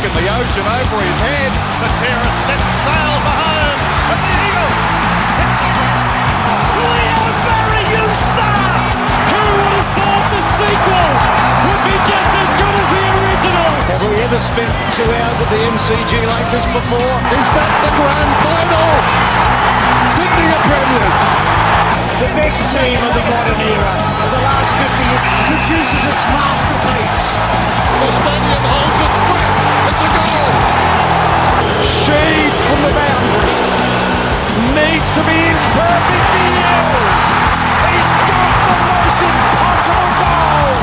Hawk in the ocean over his head. The terror sets sail for home. And the Eagle. Leo Barry, you start! Who would have thought the sequel would be just as good as the original? Have we ever spent two hours at the MCG like this before? Is that the grand final? Sydney are premiers. The best team of the modern era of the last 50 years produces its masterpiece. The stadium holds its breath. It's a goal. Shaved from the boundary. Needs to be inch perfect. He is! He's got the most impossible goal!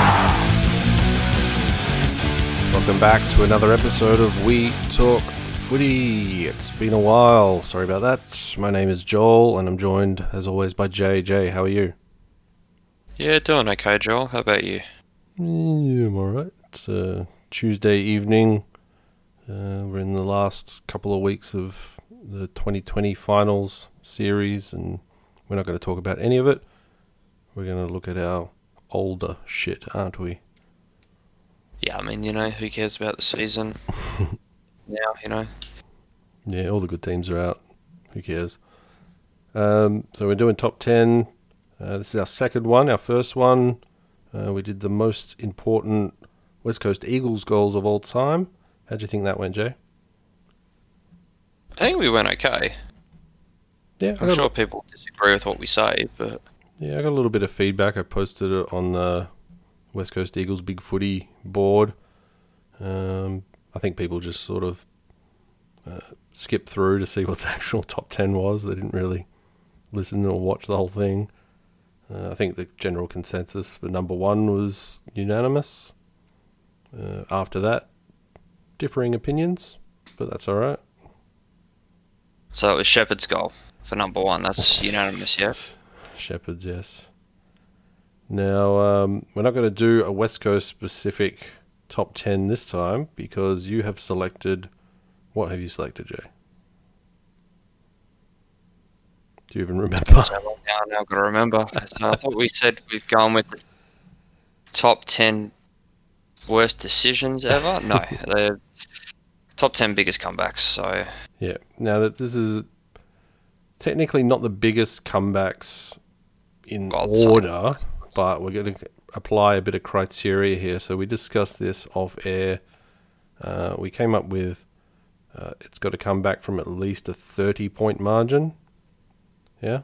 Welcome back to another episode of We Talk Footy. It's been a while. Sorry about that. My name is Joel, and I'm joined, as always, by Jay. Jay, how are you? Yeah, doing okay, Joel. How about you? Yeah, I'm alright. It's uh, Tuesday evening. Uh, we're in the last couple of weeks of the 2020 finals series, and we're not going to talk about any of it. We're going to look at our older shit, aren't we? Yeah, I mean, you know, who cares about the season now, you know? Yeah, all the good teams are out. Who cares? Um, so we're doing top 10. Uh, this is our second one. Our first one, uh, we did the most important West Coast Eagles goals of all time. How'd you think that went, Jay? I think we went okay. Yeah, I'm sure people disagree with what we say, but yeah, I got a little bit of feedback. I posted it on the West Coast Eagles Big Footy board. Um, I think people just sort of uh, skipped through to see what the actual top 10 was. They didn't really listen or watch the whole thing. Uh, I think the general consensus for number one was unanimous. Uh, after that, differing opinions, but that's all right. so it was Shepard's goal for number one. That's unanimous, yeah? Shepherds, yes. Now, um, we're not going to do a West Coast specific top 10 this time because you have selected. What have you selected, Jay? Do you even remember? Now, now I've got to remember. I thought we said we've gone with the top 10 worst decisions ever. No, the top 10 biggest comebacks. So, Yeah. Now that this is technically not the biggest comebacks in God, sorry. order, but we're going to apply a bit of criteria here. So we discussed this off air. Uh, we came up with uh, it's got to come back from at least a 30 point margin. Yeah.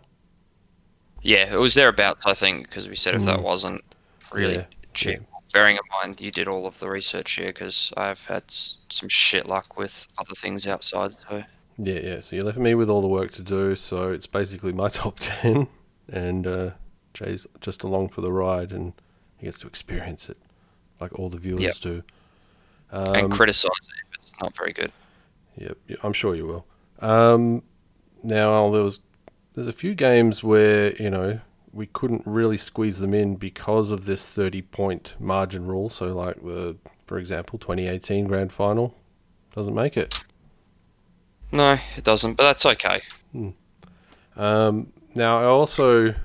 yeah, it was thereabouts, I think, because we said if that wasn't really Yeah, cheap. Bearing in mind you did all of the research here, because I've had s- some shit luck with other things outside. So, Yeah, yeah. So you left me with all the work to do. So it's basically my top 10, and uh, Jay's just along for the ride, and he gets to experience it like all the viewers Yep. do. and Um, criticize it if it's not very good. Yep, yeah, I'm sure you will. Um, now there was there's a few games where you know we couldn't really squeeze them in because of this 30 point margin rule. So like the for example 2018 grand final doesn't make it. No, it doesn't, but that's okay. Um, now I also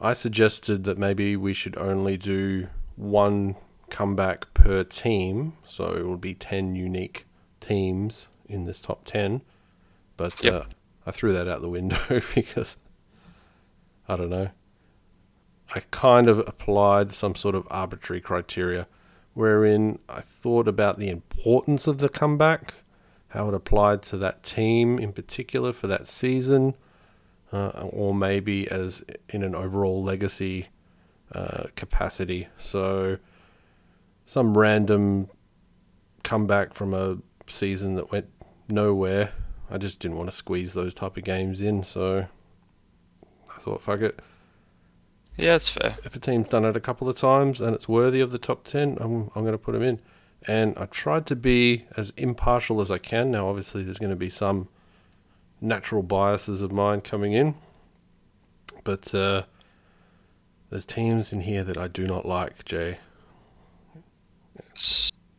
I suggested that maybe we should only do one comeback per team, so it would be 10 unique teams in this top 10. But Yep. uh, I threw that out the window because I don't know. I kind of applied some sort of arbitrary criteria wherein I thought about the importance of the comeback, how it applied to that team in particular for that season, uh, or maybe as in an overall legacy uh, capacity. So, some random comeback from a season that went nowhere. I just didn't want to squeeze those type of games in, so I thought, fuck it. Yeah, it's fair. If a team's done it a couple of times and it's worthy of the top 10, I'm, I'm going to put them in. And I tried to be as impartial as I can. Now, obviously, there's going to be some natural biases of mine coming in. But uh, there's teams in here that I do not like, Jay.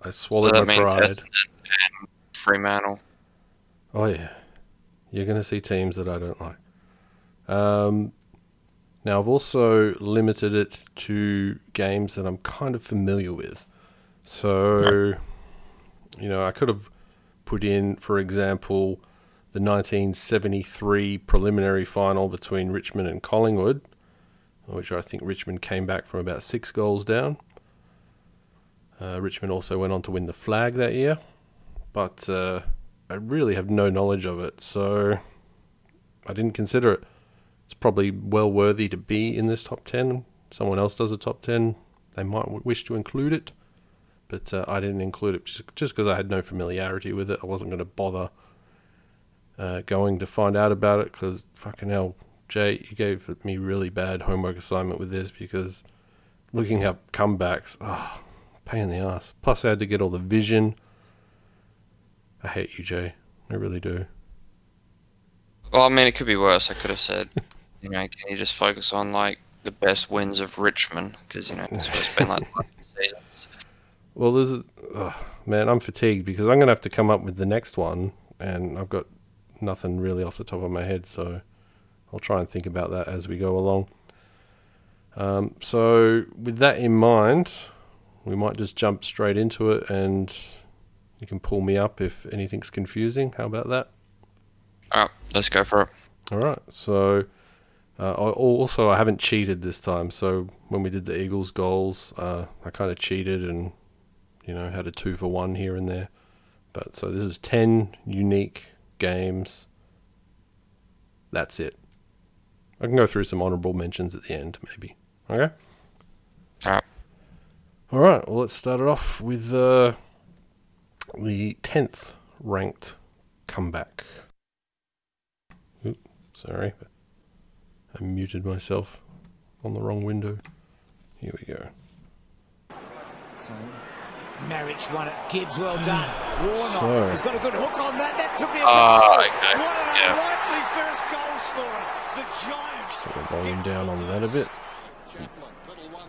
I swallowed that my pride. Fremantle. Oh yeah, you're going to see teams that I don't like. Um, now I've also limited it to games that I'm kind of familiar with. So, you know, I could have put in, for example, the 1973 preliminary final between Richmond and Collingwood, which I think Richmond came back from about six goals down. Uh, Richmond also went on to win the flag that year, but uh, I really have no knowledge of it, so I didn't consider it. It's probably well worthy to be in this top 10. Someone else does a top 10, they might wish to include it, but uh, I didn't include it just because I had no familiarity with it. I wasn't going to bother uh, going to find out about it because fucking hell, Jay, you gave me really bad homework assignment with this because looking up comebacks, oh, pain in the ass. Plus, I had to get all the vision. I hate you, Jay. I really do. Well, I mean, it could be worse. I could have said, you know, can you just focus on like the best wins of Richmond? Because you know it's supposed to be like seasons. Well, this is, oh, man, I'm fatigued because I'm gonna have to come up with the next one, and I've got nothing really off the top of my head, so I'll try and think about that as we go along. Um, so, with that in mind, we might just jump straight into it and you can pull me up if anything's confusing. How about that? Alright, let's go for it. All right. So, uh, I, also, I haven't cheated this time. So, when we did the Eagles goals, uh, I kind of cheated and, you know, had a two for one here and there. But so this is 10 unique games. That's it. I can go through some honorable mentions at the end, maybe. Okay? All right. Well, let's start it off with uh, the 10th ranked comeback. Oop, sorry. I muted myself on the wrong window. Here we go. So, Marich won it. Gibbs, well done. Warnock So- has got a good hook on that. That could be a goal. okay. What an Yeah. unlikely first goal scorer. The Giants. Put the volume down on that a bit.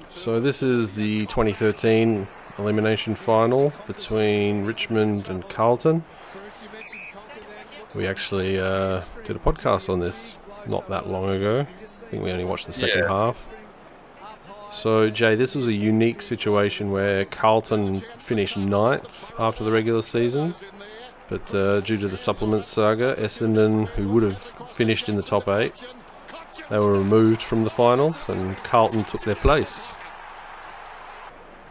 So this is the 2013 elimination final between Richmond and Carlton. We actually uh, did a podcast on this not that long ago. I think we only watched the second Yeah. half. So Jay, this was a unique situation where Carlton finished ninth after the regular season, but uh, due to the supplement saga, Essendon, who would have finished in the top eight, they were removed from the finals, and Carlton took their place.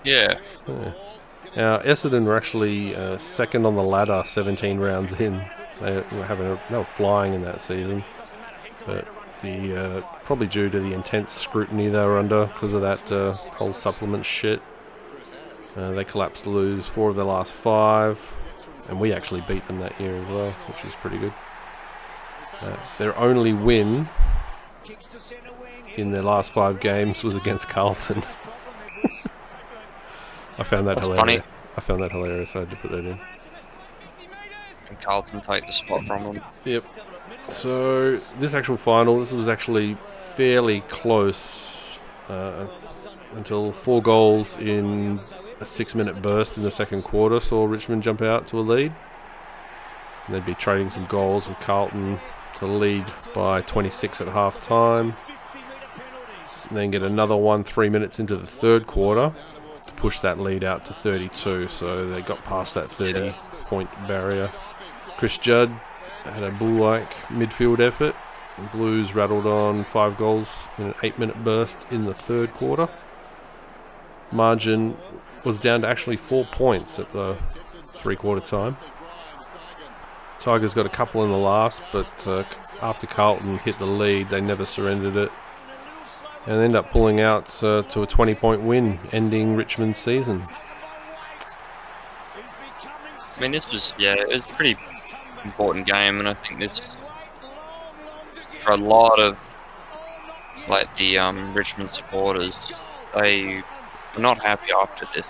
Yeah. Now, Essendon were actually uh, second on the ladder, 17 rounds in. They were having a, they were flying in that season, but the uh, probably due to the intense scrutiny they were under because of that uh, whole supplement shit, uh, they collapsed to lose four of their last five, and we actually beat them that year as well, which was pretty good. Uh, their only win Kicks to centre wing. in their last five games was against Carlton. I found that That's hilarious. funny. I found that hilarious. I had to put that in. And Carlton take the spot from them. Yep. So this actual final, this was actually fairly close uh, until four goals in a six-minute burst in the second quarter saw Richmond jump out to a lead. And they'd be trading some goals with Carlton to lead by 26 at half time. 50 metre penalties. And then get another one three minutes into the third quarter to push that lead out to 32. So they got past that 30 point barrier. Chris Judd had a bull like midfield effort. And Blues rattled on five goals in an eight minute burst in the third quarter. Margin was down to actually four points at the three quarter time. Tigers got a couple in the last, but uh, after Carlton hit the lead, they never surrendered it and end up pulling out uh, to a 20 point win, ending Richmond's season. I mean, this was yeah, it was pretty important game, and I think this for a lot of like the um, Richmond supporters, they were not happy after this.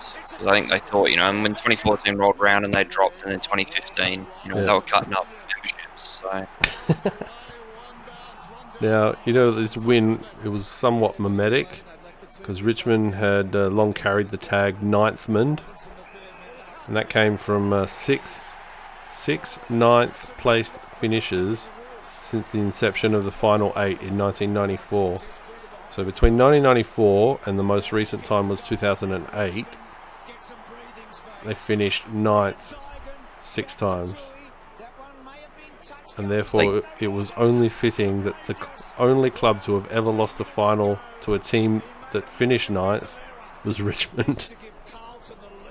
I think they thought, you know, and when 2014 rolled around and they dropped, and then 2015, you know, Yeah. they were cutting up memberships. So Now, you know, this win, it was somewhat mimetic because Richmond had uh, long carried the tag ninth Ninthmond, and that came from uh, sixth, six ninth placed finishes since the inception of the final eight in 1994. So between 1994 and the most recent time was 2008, they finished ninth six times, and therefore it was only fitting that the only club to have ever lost a final to a team that finished ninth was Richmond.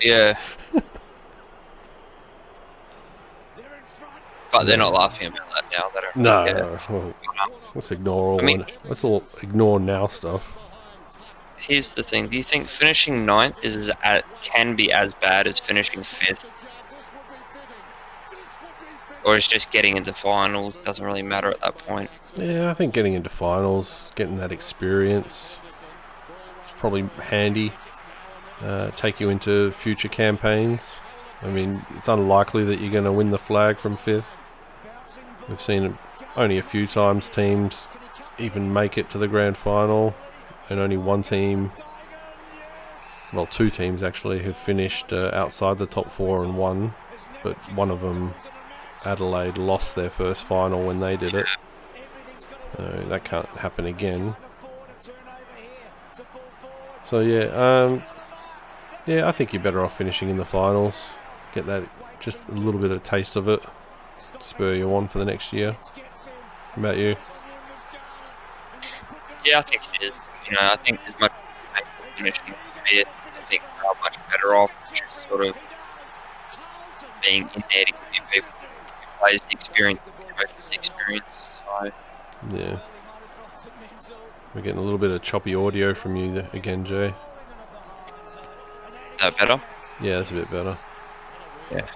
Yeah. but they're not laughing about that now. Don't No, no, well, let's ignore all. I mean- let's all ignore now stuff. Here's the thing: Do you think finishing ninth is as, can be as bad as finishing fifth, or is just getting into finals doesn't really matter at that point? Yeah, I think getting into finals, getting that experience, is probably handy. Uh, take you into future campaigns. I mean, it's unlikely that you're going to win the flag from fifth. We've seen only a few times teams even make it to the grand final, and only one team, well, two teams actually, have finished uh, outside the top four and won. But one of them, Adelaide, lost their first final when they did it. Uh, that can't happen again. So yeah, um, yeah, I think you're better off finishing in the finals. Get that just a little bit of taste of it, spur you on for the next year. How about you? Yeah, I think it is. You know, I think as much as fifth, I think they're much better off just sort of being in there to give people plays the experience, coaches the experience. So Yeah. We're getting a little bit of choppy audio from you th- again, Jay. is that better? Yeah, that's a bit better. Yeah.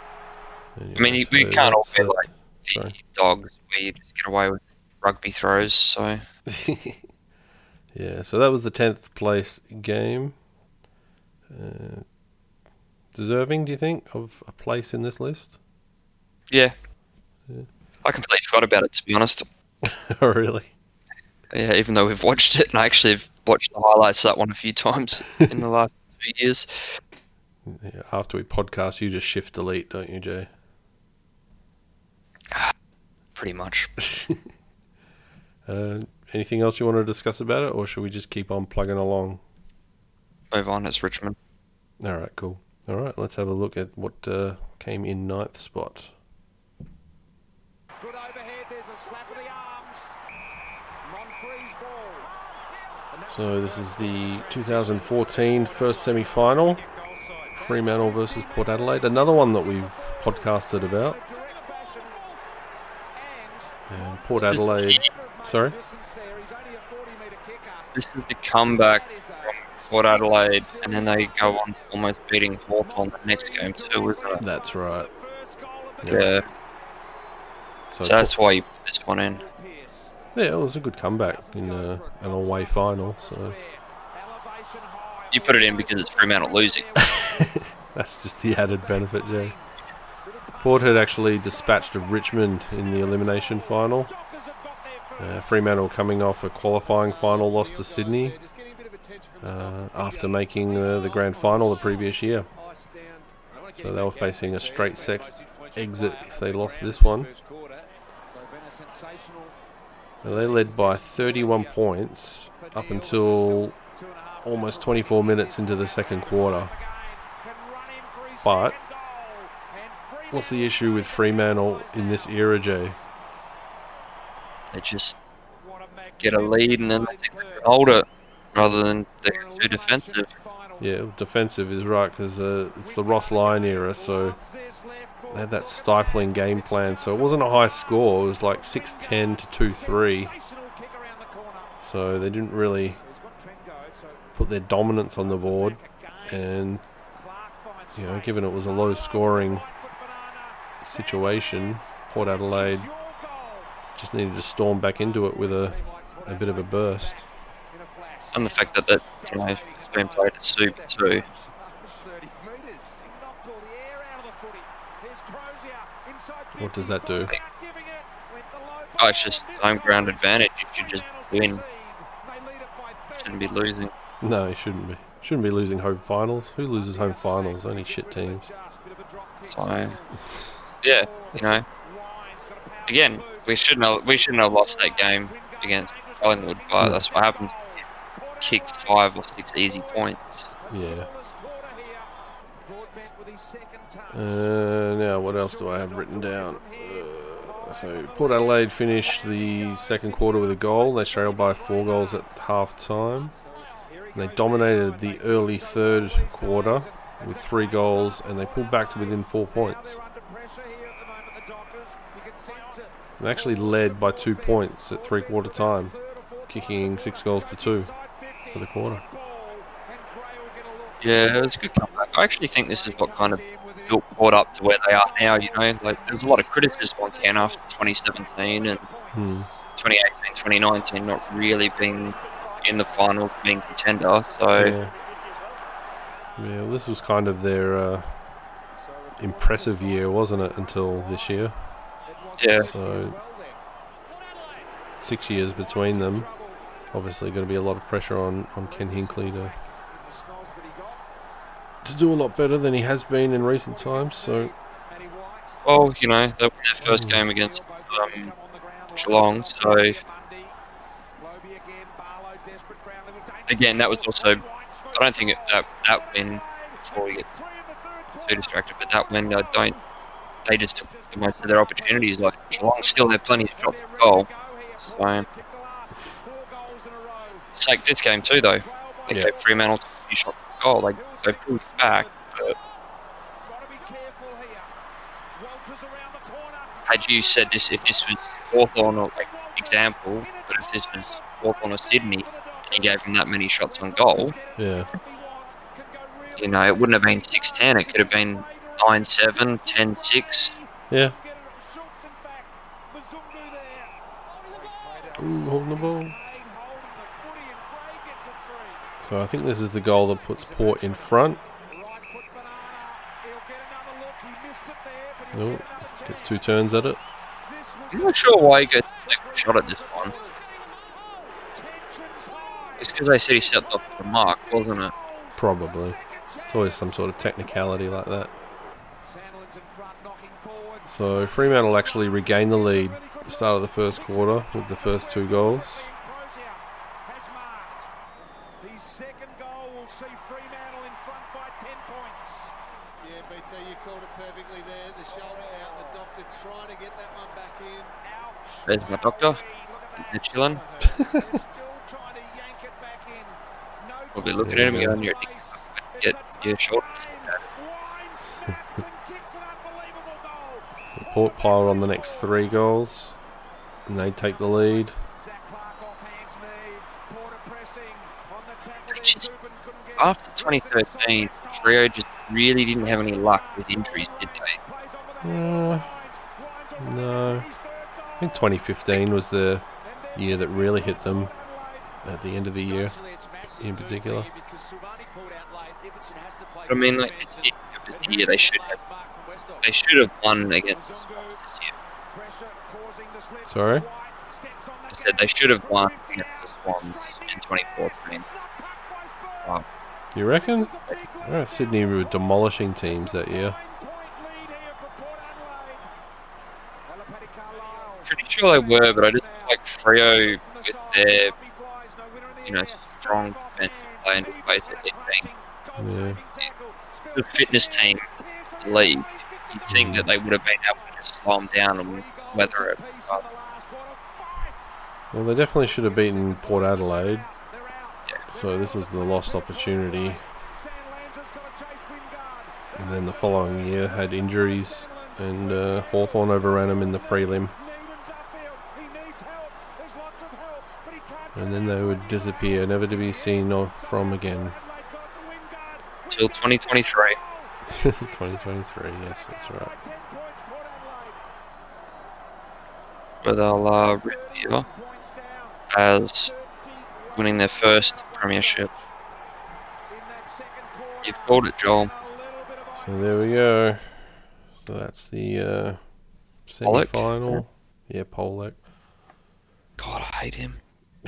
I mean, you, we can't all be like the sorry. dogs where you just get away with rugby throws. So Yeah, so that was the tenth place game. Uh, deserving, do you think, of a place in this list? yeah, Yeah. I completely forgot about it to be honest. oh, really? Yeah, even though we've watched it, and I actually have watched the highlights of that one a few times in the last two years. Yeah, after we podcast, you just shift delete, don't you, Jay? Pretty much. Uh, anything else you want to discuss about it, or should we just keep on plugging along? Move on. It's Richmond. All right, cool. All right, let's have a look at what uh, came in ninth spot. Good overhead, there's a slap of the arms. Monfree's ball. So this is the 2014 first semi-final, Fremantle versus Port Adelaide. Another one that we've podcasted about. And Port Adelaide. Sorry. Distance there, he's only a 40 metre kicker. This is the comeback from Port Adelaide, and then they go on to almost beating Hawthorn the next game too, isn't it? That's right. First goal of the Yeah. So, So that's why you put this one in. Yeah, it was a good comeback in uh, an away final. So You put it in because it's Fremantle losing. that's just the added benefit, Jay. Port had actually dispatched of Richmond in the elimination final. Uh, Fremantle coming off a qualifying final loss to Sydney uh, after making uh, the grand final the previous year. So they were facing a straight sex exit if they lost this one. They led by 31 points up until almost 24 minutes into the second quarter. But what's the issue with Fremantle in this era, Jay? They just get a lead and then they think they can hold it rather than they're too defensive. Yeah, defensive is right because uh, it's the Ross Lyon era, so they had that stifling game plan. So it wasn't a high score; it was like six ten to two three. So they didn't really put their dominance on the board, and you know, given it was a low-scoring situation, Port Adelaide just needed to storm back into it with a, a bit of a burst. And the fact that that you know it's been played at Subi too. What does that do? Oh, it's just home ground advantage. You should just win. Shouldn't be losing. No, you shouldn't be. Shouldn't be losing home finals. Who loses home finals? Only shit teams. So yeah, you know. Again, we shouldn't have we shouldn't have lost that game against Collingwood, but that's what happens. when you Kick five or six easy points. Yeah. Uh, now, what else do I have written down? Uh, so, Port Adelaide finished the second quarter with a goal. They trailed by four goals at half time. They dominated the early third quarter with three goals and they pulled back to within four points. They actually led by two points at three quarter time, kicking six goals to two for the quarter. Yeah, it was a good comeback. I actually think this is what kind of built Port up to where they are now. You know, like there's a lot of criticism on Ken after 2017 and Hmm. 2018, 2019 not really being in the final, being contender. So Yeah. Yeah, well, this was kind of their uh, impressive year, wasn't it, until this year? Yeah, So, six years between them. Obviously, going to be a lot of pressure on, on Ken Hinkley to, to do a lot better than he has been in recent times. So, well, you know, they won their first game against um, Geelong. So again, that was also. I don't think it, that that win before we get too distracted, but that win, I don't. They just took the most of their opportunities. Like Geelong still had plenty of shots to goal. So it's like this game too, though. They Yeah. gave Fremantle few shots to goal. Like they pulled back, but had you said this, if this was Hawthorn or like example, but if this was Hawthorn or Sydney, and you gave them that many shots on goal, yeah. you know, it wouldn't have been 6-10. It could have been 9-7, 10-6. Yeah. Ooh, holding the ball. So, I think this is the goal that puts Port in front. No, gets two turns at it. I'm not sure why he gets a shot at this one. It's because they said he stepped off the mark, wasn't it? Probably. It's always some sort of technicality like that. So Fremantle actually regained the lead at the start of the first quarter with the first two goals. Second goal will see Fremantle in front by 10 points. Yeah, BT, you called it perfectly there. The shoulder out, the doctor trying to get that one back in. There's my doctor. They're chilling. Still trying to yank it back in. No Probably looking at him time going, to "You're waste. get your shoulder." Goal. Port piled on the next three goals, and they take the lead. Zac Clarke off hands knee. Porter pressing on the tackle. there. Just Subin couldn't get it. After 2013, Freo just really didn't have any luck with injuries, did they? Plays on with the Uh, no. his third goal. I think 2015 was the year that really hit them at the end of the year, in particular. I mean, like year was the year they should have they should have won against the Swans this year. Sorry? I said they should have won against the Swans in 2014. Wow. You reckon? Yeah, Sydney were demolishing teams that year. Pretty sure they were, but I just feel like Freo with their you know strong defensive play and basically being Yeah. the fitness team to You'd think that they would have been able to just slow them down and weather it. But Well, they definitely should have beaten Port Adelaide. So this was the lost opportunity. And then the following year had injuries, and uh, Hawthorn overran them in the prelim. And then they would disappear, never to be seen or from again. until 2023, 2023, yes, that's right. where they'll uh, reappear as winning their first premiership. You've called it, Joel. So there we go. So that's the uh, semi-final. Yeah, Pollock. God, I hate him.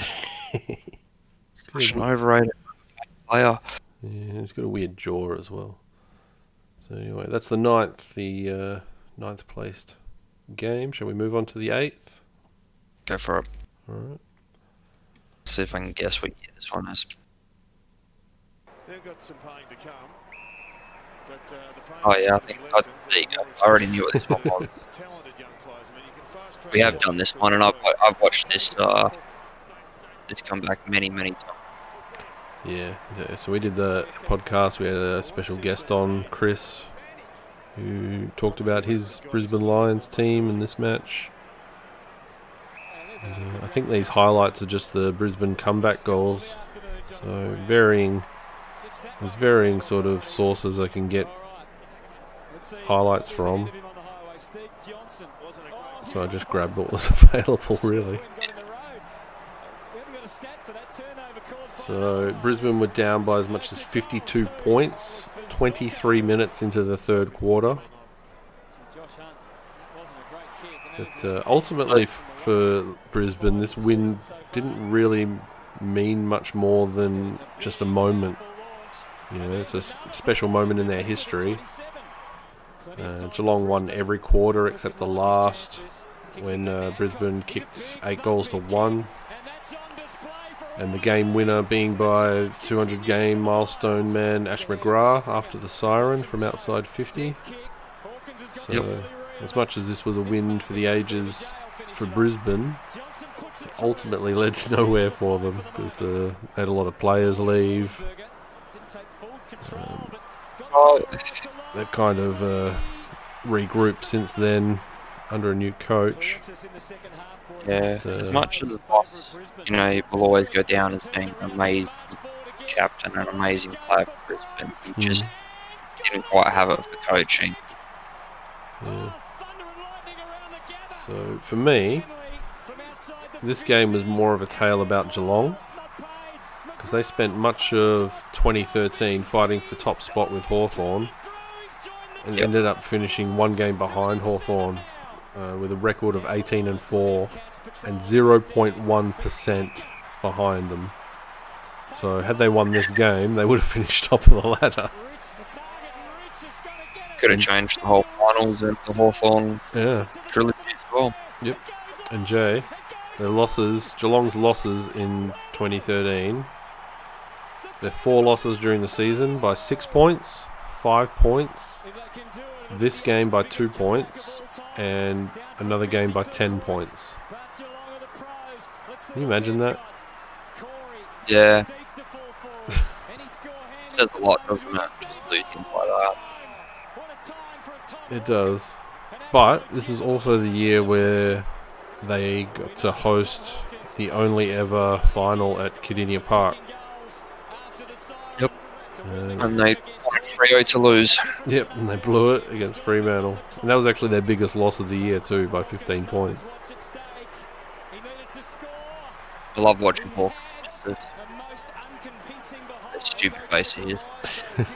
Such an overrated player. Yeah, he's got a weird jaw as well. So anyway, that's the ninth, the uh, ninth placed game. Shall we move on to the eighth? Go for it. All right. See if I can guess what year this one is. They've got some pain to come. But, uh, the players Oh yeah, I think I, there you go. I already knew what this one was. talented young players. I mean, you can fast track We have done this one, and I've I've watched this uh this comeback many many times. Yeah, yeah, so we did the podcast. We had a special guest on, Chris, who talked about his Brisbane Lions team in this match. And, uh, I think these highlights are just the Brisbane comeback goals. So varying, there's varying sort of sources I can get highlights from. So I just grabbed what was available, really. So Brisbane were down by as much as 52 points, 23 minutes into the third quarter. But uh, ultimately, f- for Brisbane, this win didn't really mean much more than just a moment. You know, it's a s- special moment in their history. Uh, Geelong won every quarter except the last, when uh, Brisbane kicked eight goals to one and the game winner being by 200 game milestone man Ash McGrath after the siren from outside 50. So, as much as this was a win for the ages for Brisbane, it ultimately led to nowhere for them because uh, they had a lot of players leave. Um, Oh, they've kind of uh, regrouped since then under a new coach. yeah. Uh, As much as the Voss, you know, he will always go down as being an amazing captain and amazing player for Brisbane. He Hmm. just didn't quite have it for coaching. Yeah. So for me, this game was more of a tale about Geelong because they spent much of 2013 fighting for top spot with Hawthorn and Yep. ended up finishing one game behind Hawthorn uh, with a record of 18 and 4 and 0.1% behind them. So had they won this game, they would have finished top of the ladder. Could have changed the whole finals and the Hawthorn Yeah. trilogy as well. Yep. And Jay, their losses, Geelong's losses in 2013, their four losses during the season by six points, five points, this game by two points, and another game by 10 points. Can you imagine that? Yeah, says a lot, doesn't it? Just losing by that. It does. But this is also the year where they got to host the only ever final at Kardinia Park. Yep. And they wanted Freo to lose. Yep, and they blew it against Fremantle. And that was actually their biggest loss of the year, too, by 15 points. I love watching Hawk. That stupid face he is.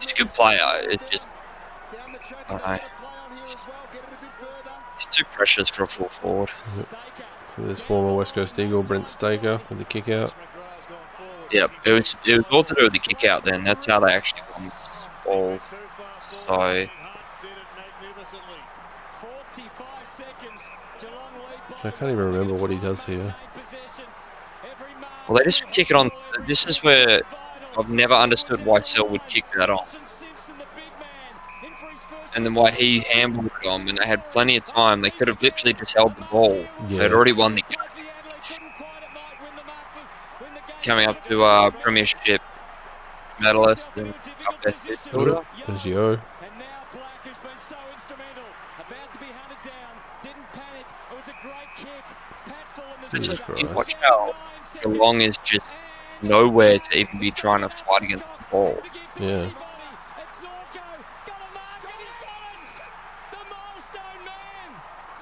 He's a good player. It's just I don't know. He's too precious for a full forward. So there's former West Coast Eagle Brent Staker with the kick out. Yep, it was it was all to do with the kick out. Then that's how they actually won this ball. So I can't even remember what he does here. well, they just kick it on. This is where I've never understood why Sel would kick that on, and then why he handled it on when they had plenty of time. They could have literally just held the ball. Yeah. They'd already won the game. Coming up to uh, premiership medalist and up there, Fielder. There's Yo. And now Black, who's so instrumental, about to be hunted down, didn't panic. It was a great kick. Pat full the It's Jesus just, you watch how Geelong is just nowhere to even be trying to fight against the ball. Yeah.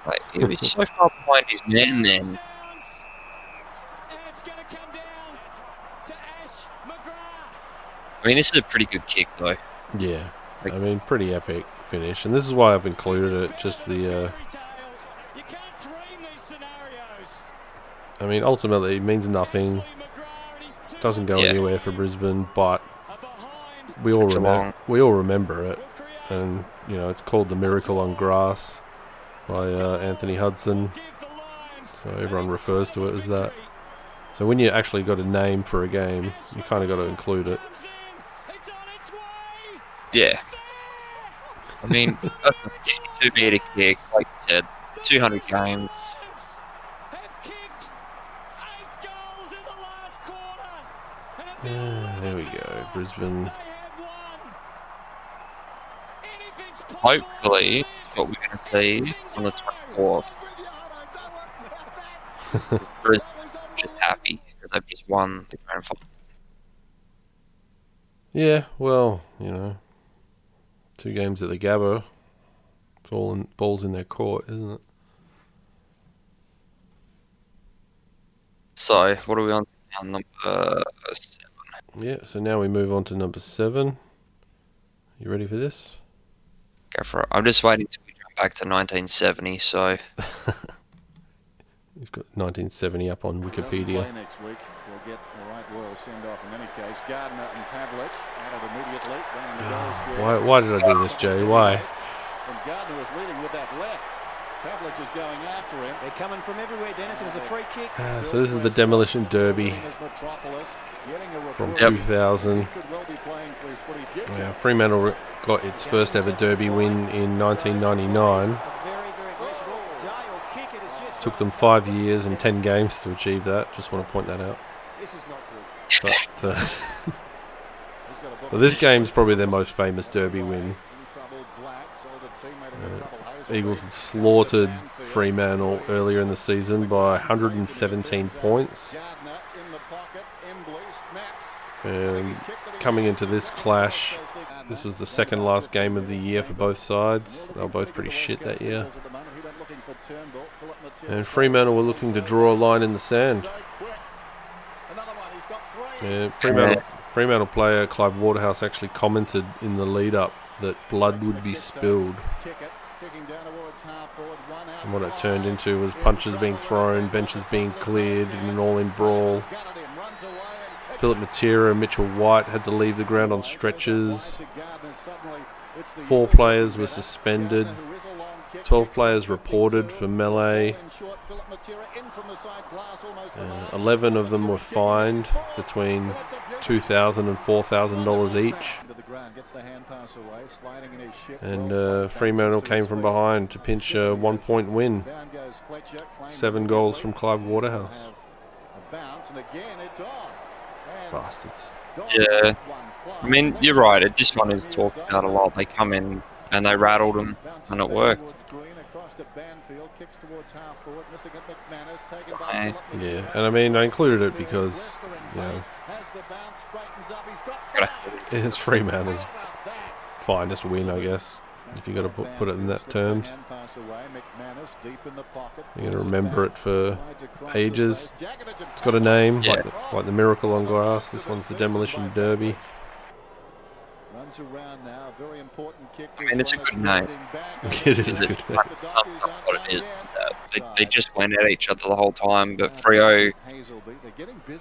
Like he was so far behind his man then. I mean, this is a pretty good kick though. Yeah. Like- I mean, pretty epic finish. And this is why I've included it. Just the, uh, I mean, ultimately, it means nothing. Doesn't go Yeah. anywhere for Brisbane, but we all remember we all remember it, and you know it's called the Miracle on Grass by uh, Anthony Hudson. So everyone refers to it as that. So when you actually got a name for a game, you kind of got to include it. Yeah. I mean, that's a 52 metre kick, like you said, 200 games. Have kicked eight goals in the last quarter. And at the Ah, there we go. Brisbane. they have won. Anything's possible Hopefully, with that's this. what we're going to see on the 24th. Brisbane just happy because they've just won the grand final. Yeah, well, you know, two games at the Gabba. It's all in balls in their court, isn't it? So, what are we on now? Number seven. Yeah. So now we move on to number seven. You ready for this? Go for it. I'm just waiting till we jump back to 1970. So, You've got 1970 up on Doesn't Wikipedia. Send off in any case. Gardner and Pavlich added immediately. Down the goal square. Why? Why did I do this, Jay? Why? And Gardner was leading with that left. Pavlich is going after him. They're coming from everywhere, Dennis. It was a free kick. Ah, so this is the demolition derby His Metropolis, getting a from report. 2000. Well be playing for his footy future. Yeah, Fremantle got its first ever derby win in 1999. A very, very aggressive Dale Kickett. It is just Took them five years and 10 games to achieve that. Just want to point that out. This is not good. But, uh, He's got a book but this game's probably their most famous derby win. in trouble. Black sold a teammate in a couple. Hasleby Eagles had slaughtered Fremantle earlier in the season by 117 points. Gardner in the pocket. Embley snaps. And coming into this clash, this was the second last game of the year for both sides. They were both pretty shit that year. And Fremantle were looking to draw a line in the sand. Yeah, Fremantle, Fremantle player Clive Waterhouse actually commented in the lead up that blood would be spilled. And what it turned into was punches being thrown, benches being cleared, and an all in brawl. Phillip Matera and Mitchell White had to leave the ground on stretchers. Four players were suspended. 12 players reported for melee. Uh, 11 of them were fined between $2,000 and $4,000 each. And uh, Fremantle came from behind to pinch a one point win. Seven goals from Clive Waterhouse. Bastards. Yeah. I mean, you're right. It, this one is talked about a lot. They come in and they rattled them, and it worked. Yeah, and I mean, I included it because, you know, it's Fremantle's finest win, I guess, if you got to put, put it in that terms. You're going to remember it for ages. It's got a name, Yeah. like, the, like the Miracle on Grass. This one's the Demolition Derby. Runs around now, very important kick. I mean, it's a good name. It is Is good. it sums up what it is? is they, they just went at each other the whole time, but Freo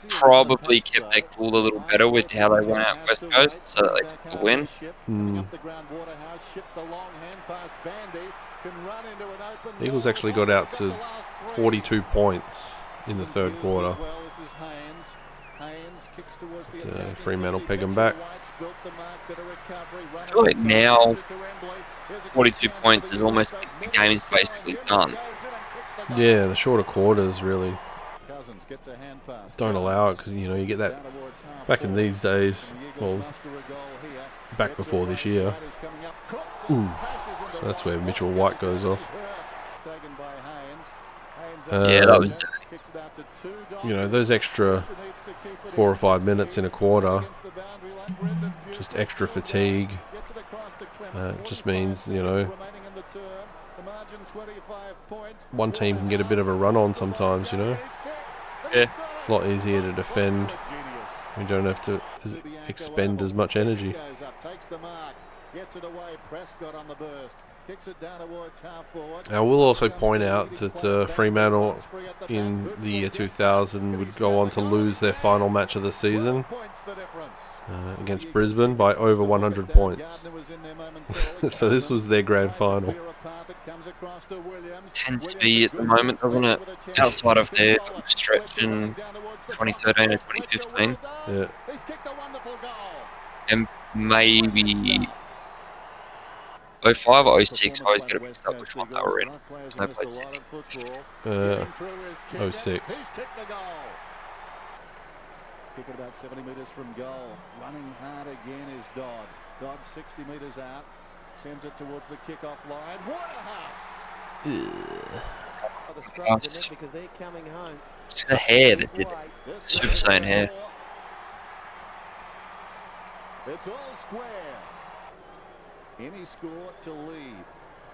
probably kept their cool a little better with how they went out West Coast, so that they took the win. Mm. Eagles actually got out to 42 points in the third quarter. But, uh, Fremantle peg 'em back. I feel like now 42 points is almost like the game is basically done. Yeah, the shorter quarters really don't allow it because, you know, you get that back in these days. Well, back before this year. Ooh. So that's where Mitchell White goes off. Yeah, that was Um, you know, those extra four or five minutes in a quarter, just extra fatigue. Uh, just means, you know, one team can get a bit of a run on sometimes, you know. Yeah. A lot easier to defend. You don't have to expend as much energy. I will also point out that uh, Fremantle in the year 2000 would go on to lose their final match of the season uh, against Brisbane by over 100 points. so this was their grand final. Tends to be at the moment, doesn't it? Outside of their stretch in 2013 and 2015, Yeah. and maybe 05 or 06, I always get it mixed up which one they were in. I played Sydney. Uh, 06. Who's kicked the goal? Kick it about 70 metres from goal. Running hard again is Dodd. Dodd 60 metres out. Sends it towards the kick-off line. Waterhouse. the scrum of the because they're coming home. It's the hair that did it. Super Saiyan hair. It's all square. Any score to lead.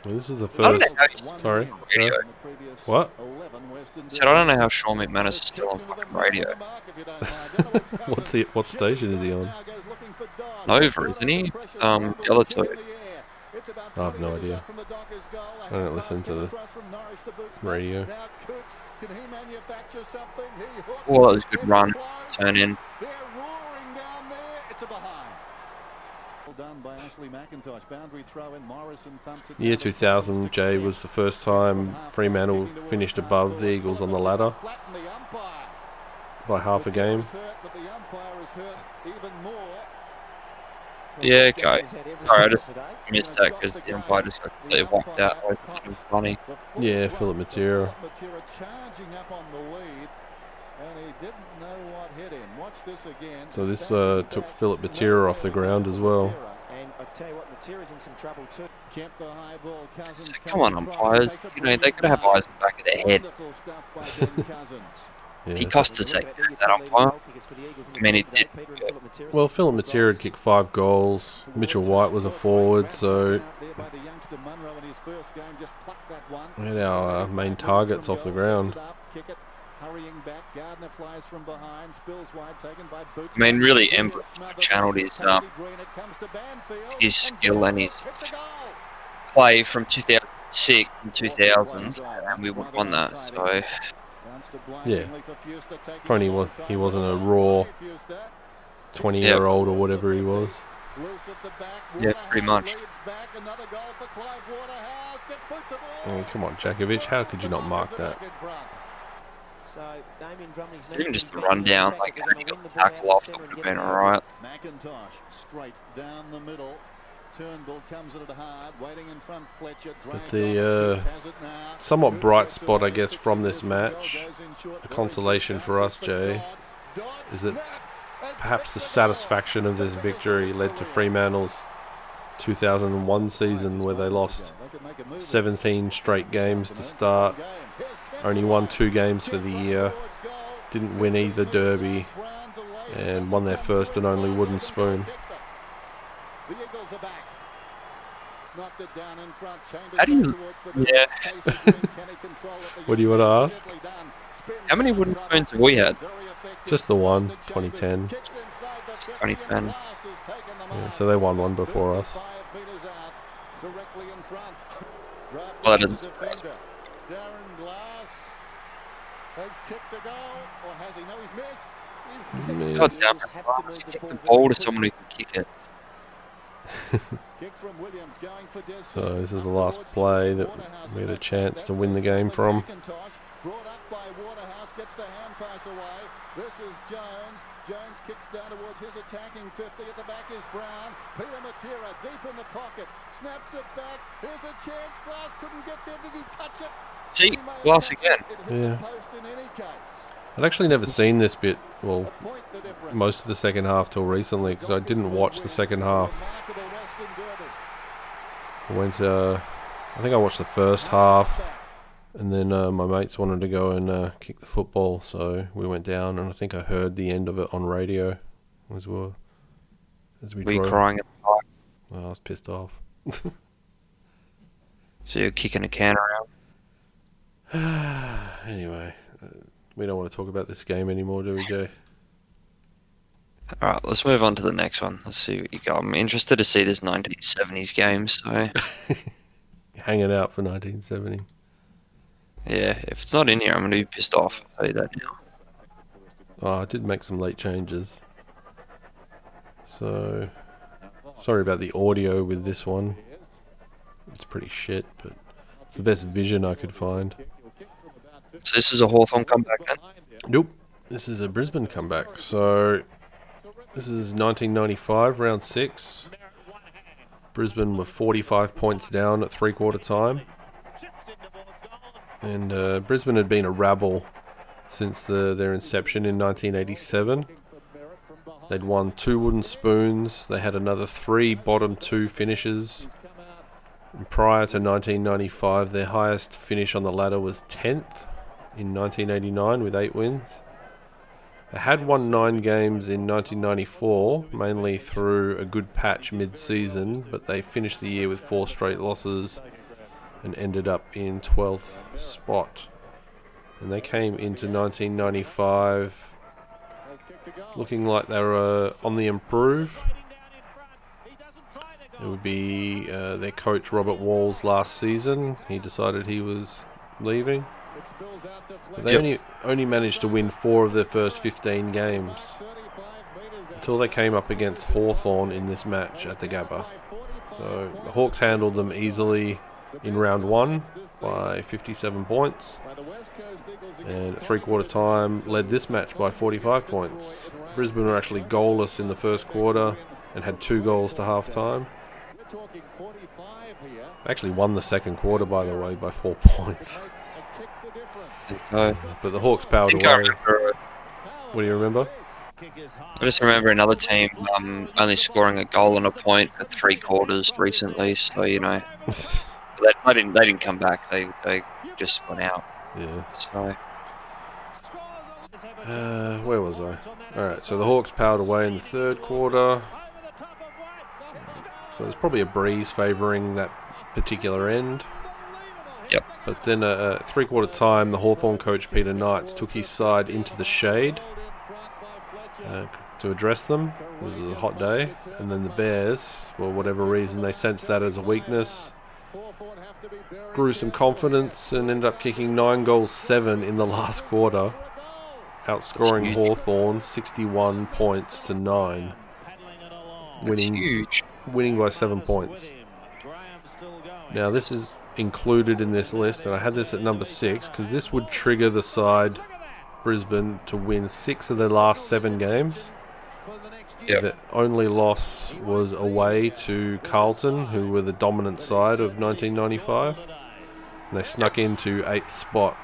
well, this is the first. know how you Sorry. radio. In the previous What? 11 Western Said I don't know how derbies. Sean McManus is still on fucking radio. What's he? What station is he on? Nova, isn't he? Um, the other two. I have no idea. I don't listen to the radio. Oh, that was a good run. Turn in. They're roaring down there. It's a behind. Well done by Ashley McIntosh. Boundary throw in. Morrison thumps it Year 2000, Jay, was the first time Fremantle finished above the Eagles on the ladder Flatten the umpire. by half a game. Is hurt, but the umpire is hurt even more. Yeah, okay. Sorry, I just missed that because the umpire just got completely whacked out. It was funny. Yeah, Phillip Matera. Matera charging up on the lead, and he didn't know what hit him. Watch this again. So this uh, took back. Phillip Matera off the ground as well. And I tell you what, Matera's in some trouble too. Kemp the high ball. Cousins Come on, umpires. You know, they could have eyes in the back of their head. Wonderful stuff by Ben Cousins. Yeah, He cost us that, that umpire. I mean, he did. Well, Phillip Matera had kicked five goals. Mitchell White was a forward, so we had our uh, main targets off the ground. I mean, really, Embley channeled his, um, his skill and his play from 2006 and 2000, and we won that. So. Yeah. For only he wasn't a raw 20 year old or whatever he was. Yeah, pretty much. Oh, come on, Jakovich. How could you not mark that? So Damien Drumley's even just the rundown, like how he got the tackle off, it would have been alright. McIntosh straight down the middle. Turnbull comes at it hard, waiting in front. Fletcher But the uh, Gibbs has it now. somewhat bright spot, I guess, from this metres from goal, match, goes a consolation for us, Jay, Dodd. Dodd is that Perhaps the satisfaction of this victory led to Fremantle's 2001 season where they lost They could make a move. 17 straight games to start. Only won two games for the year. Didn't win either derby. and won their first and only wooden spoon. The Eagles are back. Knocked it down in front. Chambers How do you- yeah. pace of Green. Can he control it? The What do you want to ask? gently done. Spins How many wooden spoons have we had? Just the one, 2010. kicks inside the 50 2010. and Glass has taken the Yeah, so they won one before us. 55 metres out, directly in front. Drafted Well, that doesn't surprise defender. Darren Glass has kicked a goal, or has he? No, he's missed. He's Missed. God damn it. Kick the ball to someone who can kick it. Kick from Williams going for distance. So this is the last play that we had a chance to win the game from. Brought up by Waterhouse, gets the hand pass away. This is Jones. Jones kicks down towards his attacking 50. At the back is Brown. Peter Matera deep in the pocket. Snaps it back. Here's a chance. Glass couldn't get there. Did he touch it? See, He may have glass again. it. It hit Yeah. the post in any case. I'd actually never seen this bit, well, A point the difference. most of the second half till recently because I didn't watch the second half. Remarkable Western Derby. I went, uh, I think I watched the first half, and then uh, my mates wanted to go and uh, kick the football, so we went down, and I think I heard the end of it on radio as well. As we Were you crying at the time? Oh, I was pissed off. So you're kicking a can around? Anyway, uh, we don't want to talk about this game anymore, do we, Jay? Alright, let's move on to the next one. Let's see what you got. I'm interested to see this 1970s game, so Hanging out for 1970. yeah, if it's not in here, I'm going to be pissed off. I'll tell you that now. Oh, I did make some late changes. So, sorry about the audio with this one. It's pretty shit, but it's the best vision I could find. So this is a Hawthorn comeback then? Nope. This is a Brisbane comeback. So, this is 1995, round six. Brisbane were 45 points down at three quarter time. And uh, Brisbane had been a rabble since the, their inception in 1987. They'd won two wooden spoons. They had another three bottom two finishes. And prior to 1995, their highest finish on the ladder was 10th in 1989 with eight wins. They had won nine games in 1994, mainly through a good patch mid season, but they finished the year with four straight losses and ended up in 12th spot. And they came into 1995 looking like they were uh, on the improve. It would be uh, their coach Robert Walls last season. He decided he was leaving. They only only managed to win four of their first 15 games until they came up against Hawthorn in this match at the Gabba. So the Hawks handled them easily in round one by 57 points, and at three quarter time led this match by 45 points. Brisbane were actually goalless in the first quarter and had two goals to half time. Actually won the second quarter, by the way, by four points. So, But the Hawks powered away. What do you remember? I just remember another team um, only scoring a goal and a point for three quarters recently. So you know, they, they didn't they didn't come back. They they just went out. Yeah. So Uh, where was I? Alright, so the Hawks powered away in the third quarter. So there's probably a breeze favouring that particular end. Yep. But then at uh, three quarter time, the Hawthorn coach Peter Knights took his side into the shade uh, to address them. It was a hot day. And then the Bears, for whatever reason, they sensed that as a weakness. Grew some confidence and ended up kicking nine goals, seven in the last quarter, outscoring huge. Hawthorn 61 points to nine, it's winning huge. winning by seven points. Now this is included in this list, and I had this at number six because this would trigger the side Brisbane to win six of their last seven games. Yep. The only loss was away to Carlton, who were the dominant side of 1995. And they snuck into eighth spot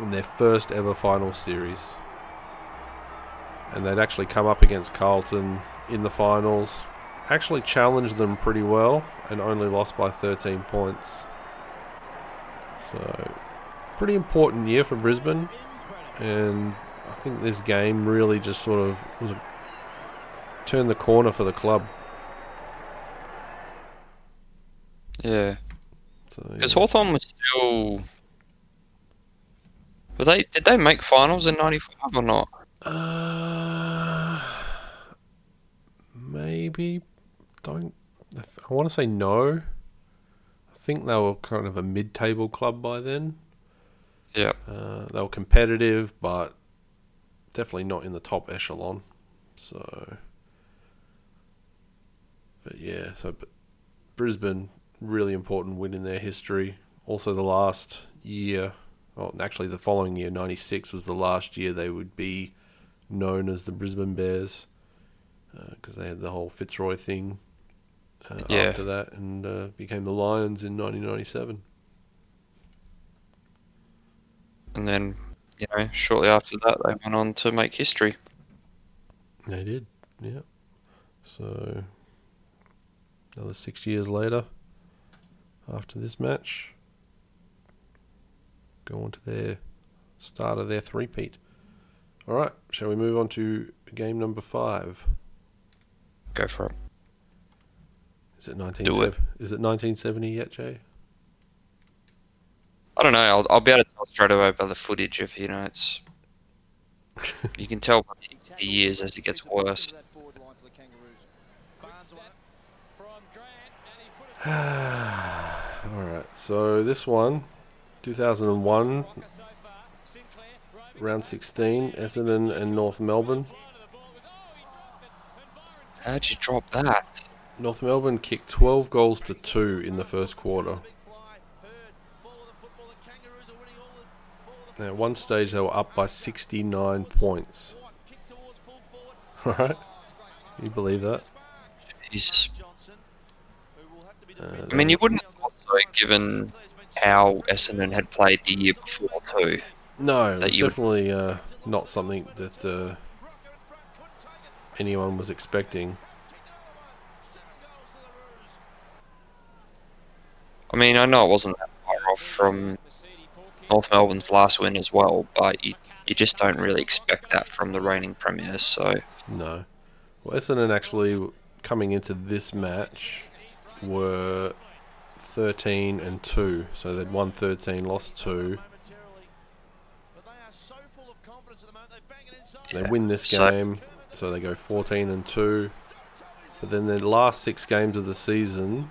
in their first ever final series. And they'd actually come up against Carlton in the finals, actually challenged them pretty well, and only lost by 13 points. So, pretty important year for Brisbane. And I think this game really just sort of was a turned the corner for the club. Yeah, So, because yeah. Hawthorn was still. Were they? Did they make finals in '95 or not? Uh, maybe don't. I want to say no. I think they were kind of a mid-table club by then. Yeah. Uh, they were competitive, but definitely not in the top echelon. So, but yeah, so but Brisbane really important win in their history. Also, the last year, well, actually the following year, '96 was the last year they would be known as the Brisbane Bears because they had the whole Fitzroy thing uh, Yeah. after that, and uh, became the Lions in 1997. And then, you know, shortly after that, they went on to make history. They did, yeah. So another six years later, after this match, go on to their start of their three-peat. All right, shall we move on to game number five? Go for it. Is it 1970? Is it 1970 yet, Jay? I don't know. I'll, I'll be able to tell straight away by the footage if you know it's. you can tell by the, the years as it gets worse. All right, so this one, 2001, round 16, Essendon and North Melbourne. How'd you drop that? North Melbourne kicked 12 goals to 2 in the first quarter. Now, at one stage, they were up by 69 points. Right? You believe that? He's Uh, I mean, you wouldn't have thought so, given how Essendon had played the year before too. no, it's definitely uh, not something that uh, anyone was expecting. I mean, I know it wasn't that far off from North Melbourne's last win as well, but you, you just don't really expect that from the reigning premiers. So No. Well, Essendon actually coming into this match were 13 and 2. So they'd won 13, lost 2. They win this game, so they go 14 and 2. But then the last six games of the season,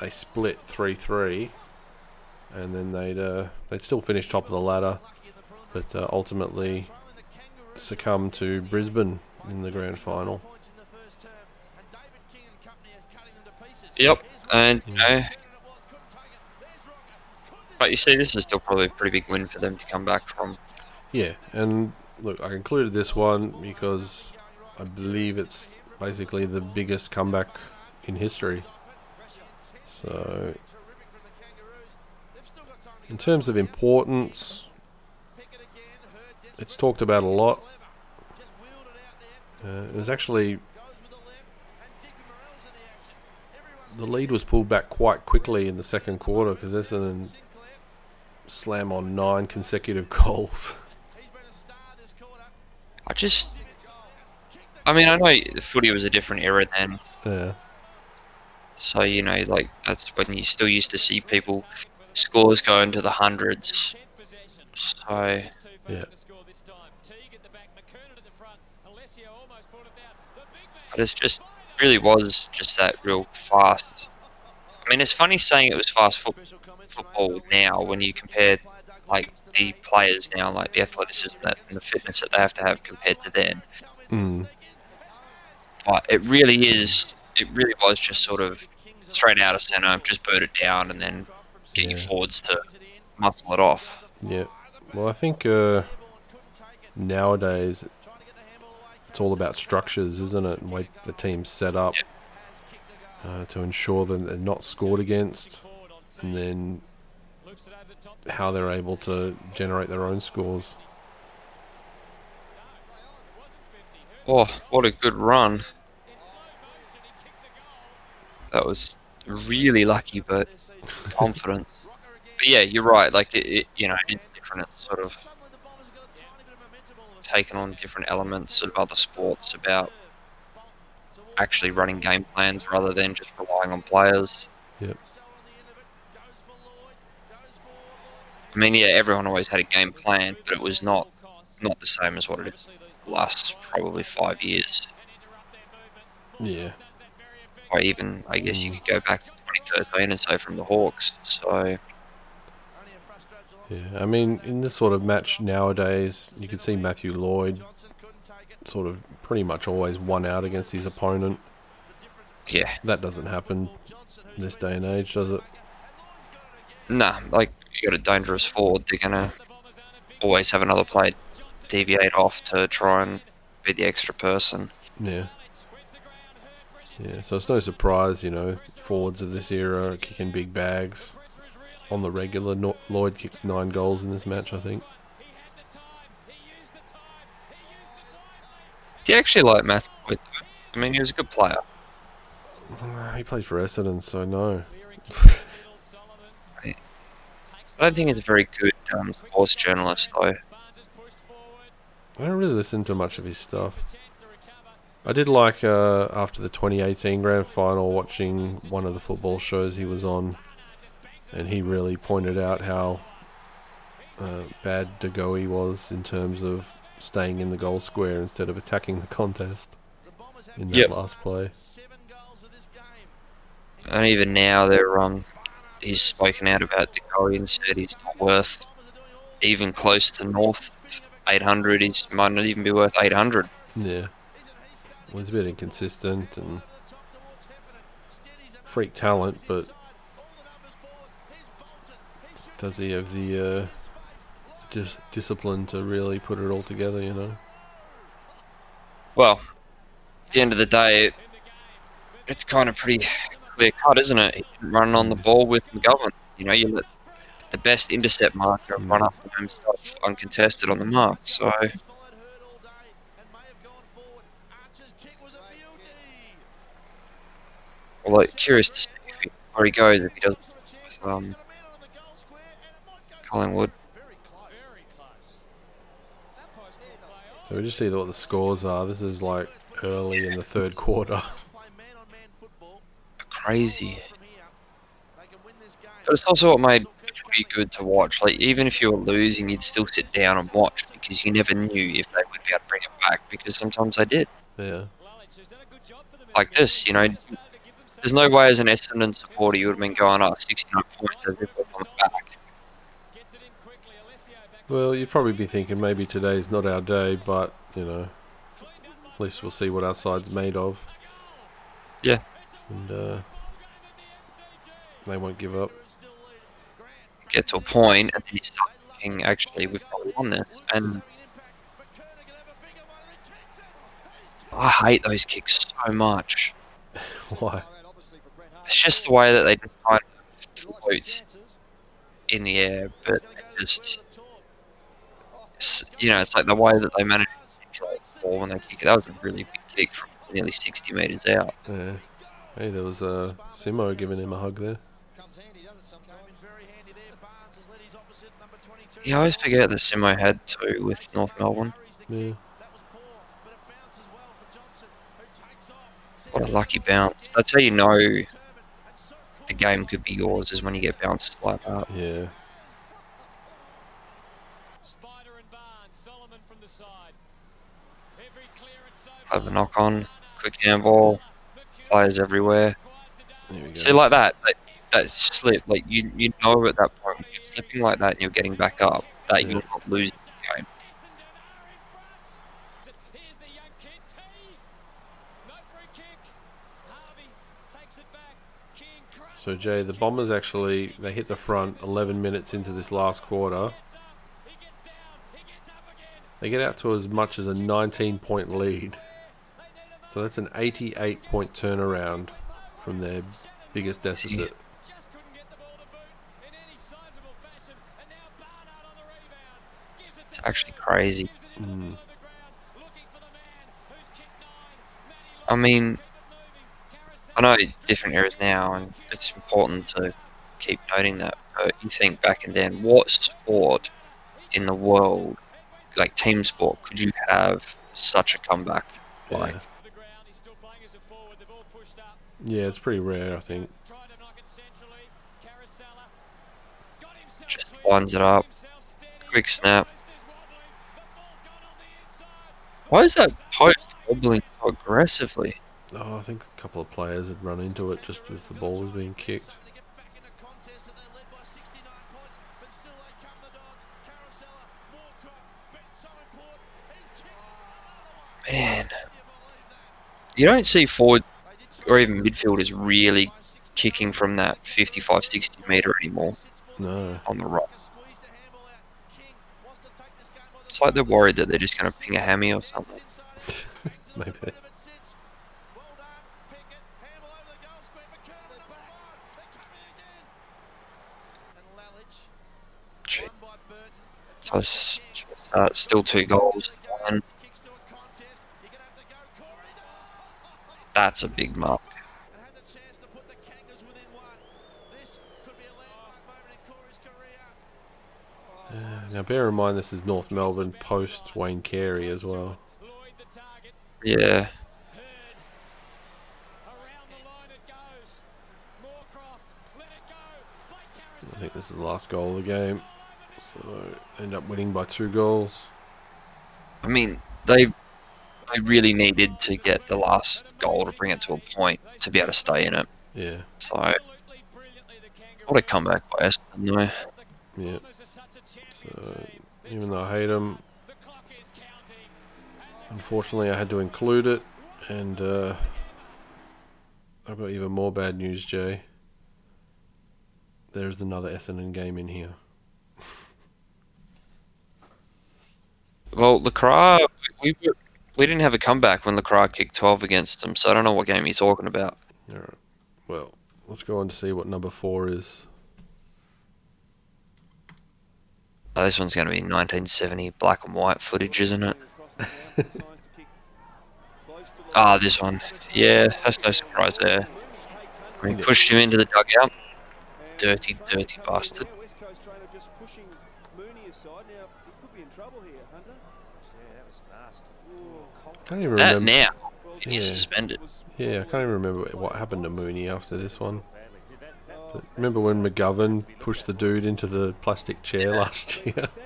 they split 3 3. And then they'd, uh, they'd still finish top of the ladder, but uh, ultimately succumb to Brisbane in the grand final. Yep, and you know, but you see, this is still probably a pretty big win for them to come back from. Yeah, and look, I included this one because I believe it's basically the biggest comeback in history. So, in terms of importance, it's talked about a lot. Uh, it was actually the lead was pulled back quite quickly in the second quarter because Essendon slam on nine consecutive goals. I just, I mean, I know the footy was a different era then, Yeah. So you know, like that's when you still used to see people scores go into the hundreds. So Yeah. But it's just really was just that real fast. I mean, it's funny saying it was fast foot, football now when you compare like the players now, like the athleticism that, and the fitness that they have to have compared to then. Mm. But it really is. It really was just sort of straight out of centre, just bird it down, and then get your Yeah. forwards to muscle it off. Yeah. Well, I think uh, nowadays it's all about structures, isn't it? And way the team's set up uh, to ensure that they're not scored against, and then how they're able to generate their own scores. Oh, what a good run! That was really lucky, but confident. But yeah, you're right. Like it, it you know, it's different. It's sort of taken on different elements of other sports about actually running game plans rather than just relying on players. Yep. I mean, yeah, everyone always had a game plan, but it was not not the same as what it is last probably five years. Yeah. Or even, I guess you mm. could go back to 2013 and say from the Hawks. So, Yeah. I mean, in this sort of match nowadays, you can see Matthew Lloyd sort of pretty much always one out against his opponent. yeah, That doesn't happen in this day and age, does it? nah, like, you got a dangerous forward, they're going to always have another player deviate off to try and be the extra person. Yeah. Yeah, so it's no surprise, you know, forwards of this era kicking big bags on the regular. No- Lloyd kicks nine goals in this match, I think. Do you actually like Matthew Lloyd? I mean, he was a good player. He plays for Essendon, so no. I don't think he's a very good um, sports journalist, though. I don't really listen to much of his stuff. I did like uh, after the 2018 grand final watching one of the football shows he was on, and he really pointed out how uh, bad De Goey was in terms of staying in the goal square instead of attacking the contest in that Yep. last play. And even now, they're um, he's spoken out about De Goey and said he's not worth even close to North 800. He might not even be worth 800. Yeah. He's a bit inconsistent and freak talent, but does he have the uh, dis- discipline to really put it all together, you know? Well, at the end of the day, it, it's kind of pretty clear cut, isn't it? He didn't run on the ball with McGovern. You know, you let the best intercept marker run up on himself uncontested on the mark. So Followed hurt all day and may have gone forward. Archer's kick was a beauty. well, like, curious to see if he, where he goes if he does with um, Collingwood. Very close. Very close. That post ball play on. So we just see what the scores are. This is like early in the third quarter. Play man-on-man football Crazy. from here. They can win this game. But it's also what made it pretty good to watch. Like even if you were losing, you'd still sit down and watch because you never knew if they would be able to bring it back. Because sometimes they did. Yeah. Lalic has done a good job for them. Like this, you know, There's no way as an Essendon supporter you would have been going up 69 points as if we're coming back. It in back Well, you'd probably be thinking maybe today's not our day, but you know, at least we'll see what our side's made of. Yeah. And uh, they won't give up. Get to a point and then you start thinking, actually, we've probably won this. And I hate those kicks so much. Why? It's just the way that they just kind of float in the air, but just, you know, it's like the way that they manage to manipulate the ball when they kick it. That was a really big kick from nearly 60 metres out. Yeah. Hey, there was uh, Simo giving him a hug there. Yeah, I always forget that Simo had two with North Melbourne. Yeah. What a lucky bounce. That's how you know the game could be yours, is when you get bounces like that. Yeah. Spider and Barnes. Solomon from the side. Every clearance so Have a knock on, quick handball, players everywhere. There we go. See, like that, that, that slip, like you, you know at that point, you're slipping like that and you're getting back up, that Yeah. you're not losing the game. So Jay, the Bombers actually they hit the front 11 minutes into this last quarter. Gets up. He gets down. He gets up again. They get out to as much as a 19 point lead. They need a So that's an 88 point turnaround from their biggest deficit. Just couldn't get the ball to boot in any sizable fashion. And now Barnard on the rebound. Gives it It's actually crazy. Gives it into the middle of the ground. Looking for the man who's kicked nine. Matty I mean, Lawrence, keep it moving. I know different eras now, and it's important to keep noting that. But you think back and then, what sport in the world, like team sport, could you have such a comeback? Like, Yeah. The ground. He's still playing as a forward. They've all pushed up. yeah, it's pretty rare, I think. Tried to knock it centrally. Caracella. Got himself Just lines it up. Quick snap. Post is wobbly. The ball's gone on the inside. Why is that post wobbling so aggressively? Oh, I think a couple of players had run into it just as the ball was being kicked. Oh, man, you don't see forward or even midfielders really kicking from that 55 60 metre anymore No. on the rock. It's like they're worried that they're just going to ping a hammy or something. Maybe. So it's, uh, still two goals. And that's a big mark. Now, bear in mind this is North Melbourne post Wayne Carey as well. Lloyd the target. Yeah. Heard. Around the line it goes. Moorcroft. Let it go. Blake I think this is the last goal of the game. So, end up winning by two goals. I mean, they they really needed to get the last goal to bring it to a point to be able to stay in it. Yeah, So, brilliantly the Kangaroos. what a comeback by Essendon, though. yeah. This is such a So, even though I hate them, The clock is counting. unfortunately I had to include it. And uh, I've got even more bad news, Jay. There's another Essendon game in here. Well, Lacroix, we were, we didn't have a comeback when Lacroix kicked 12 against them, so I don't know what game you're talking about. All right. Well, let's go on to see what number four is. Oh, this one's going to be 1970 black and white footage, isn't it? Ah, this one. Yeah, that's no surprise there. We pushed him into the dugout. Dirty, dirty bastard. West Coast trainer just pushing Mooney aside. Now, he could be in trouble here, Hunter. Yeah, that was nasty. Can't even That remember. now. He's Yeah. suspended. Yeah, I can't even remember what happened to Mooney after this one. But remember when McGovern pushed the dude into the plastic chair last year?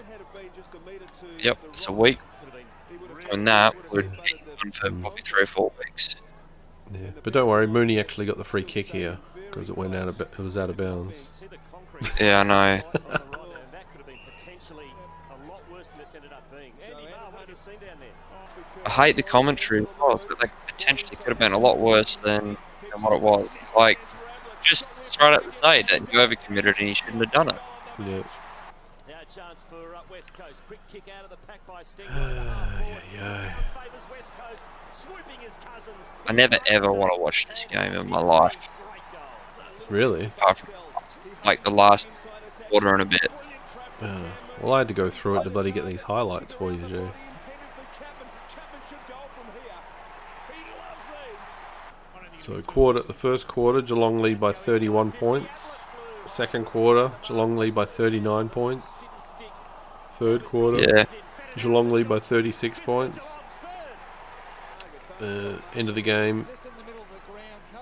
Yep, it's a week. Doing that would be on for mm. probably three or four weeks. Yeah, but don't worry, Mooney actually got the free kick here because it went out of it was out of bounds. Yeah, I know. that could have been potentially a lot worse than it's ended up being. Andy Marr, what have you seen down there? I hate the commentary as well, but like potentially could have been a lot worse than, than what it was. Like, just straight up to say that you overcommitted and you shouldn't have done it. Yeah. Now chance for uh, West Coast. Quick kick out of the pack by Sting. yeah. favours West Coast, swooping his cousins. I never ever want to watch this game in my life, Really? apart from like the last quarter and a bit. Uh, well, I had to go through it to bloody get these highlights for you, Jay. So quarter, the first quarter, Geelong lead by 31 points. Second quarter, Geelong lead by 39 points. Third quarter, Yeah. Geelong lead by 36 points. Uh, end of the game,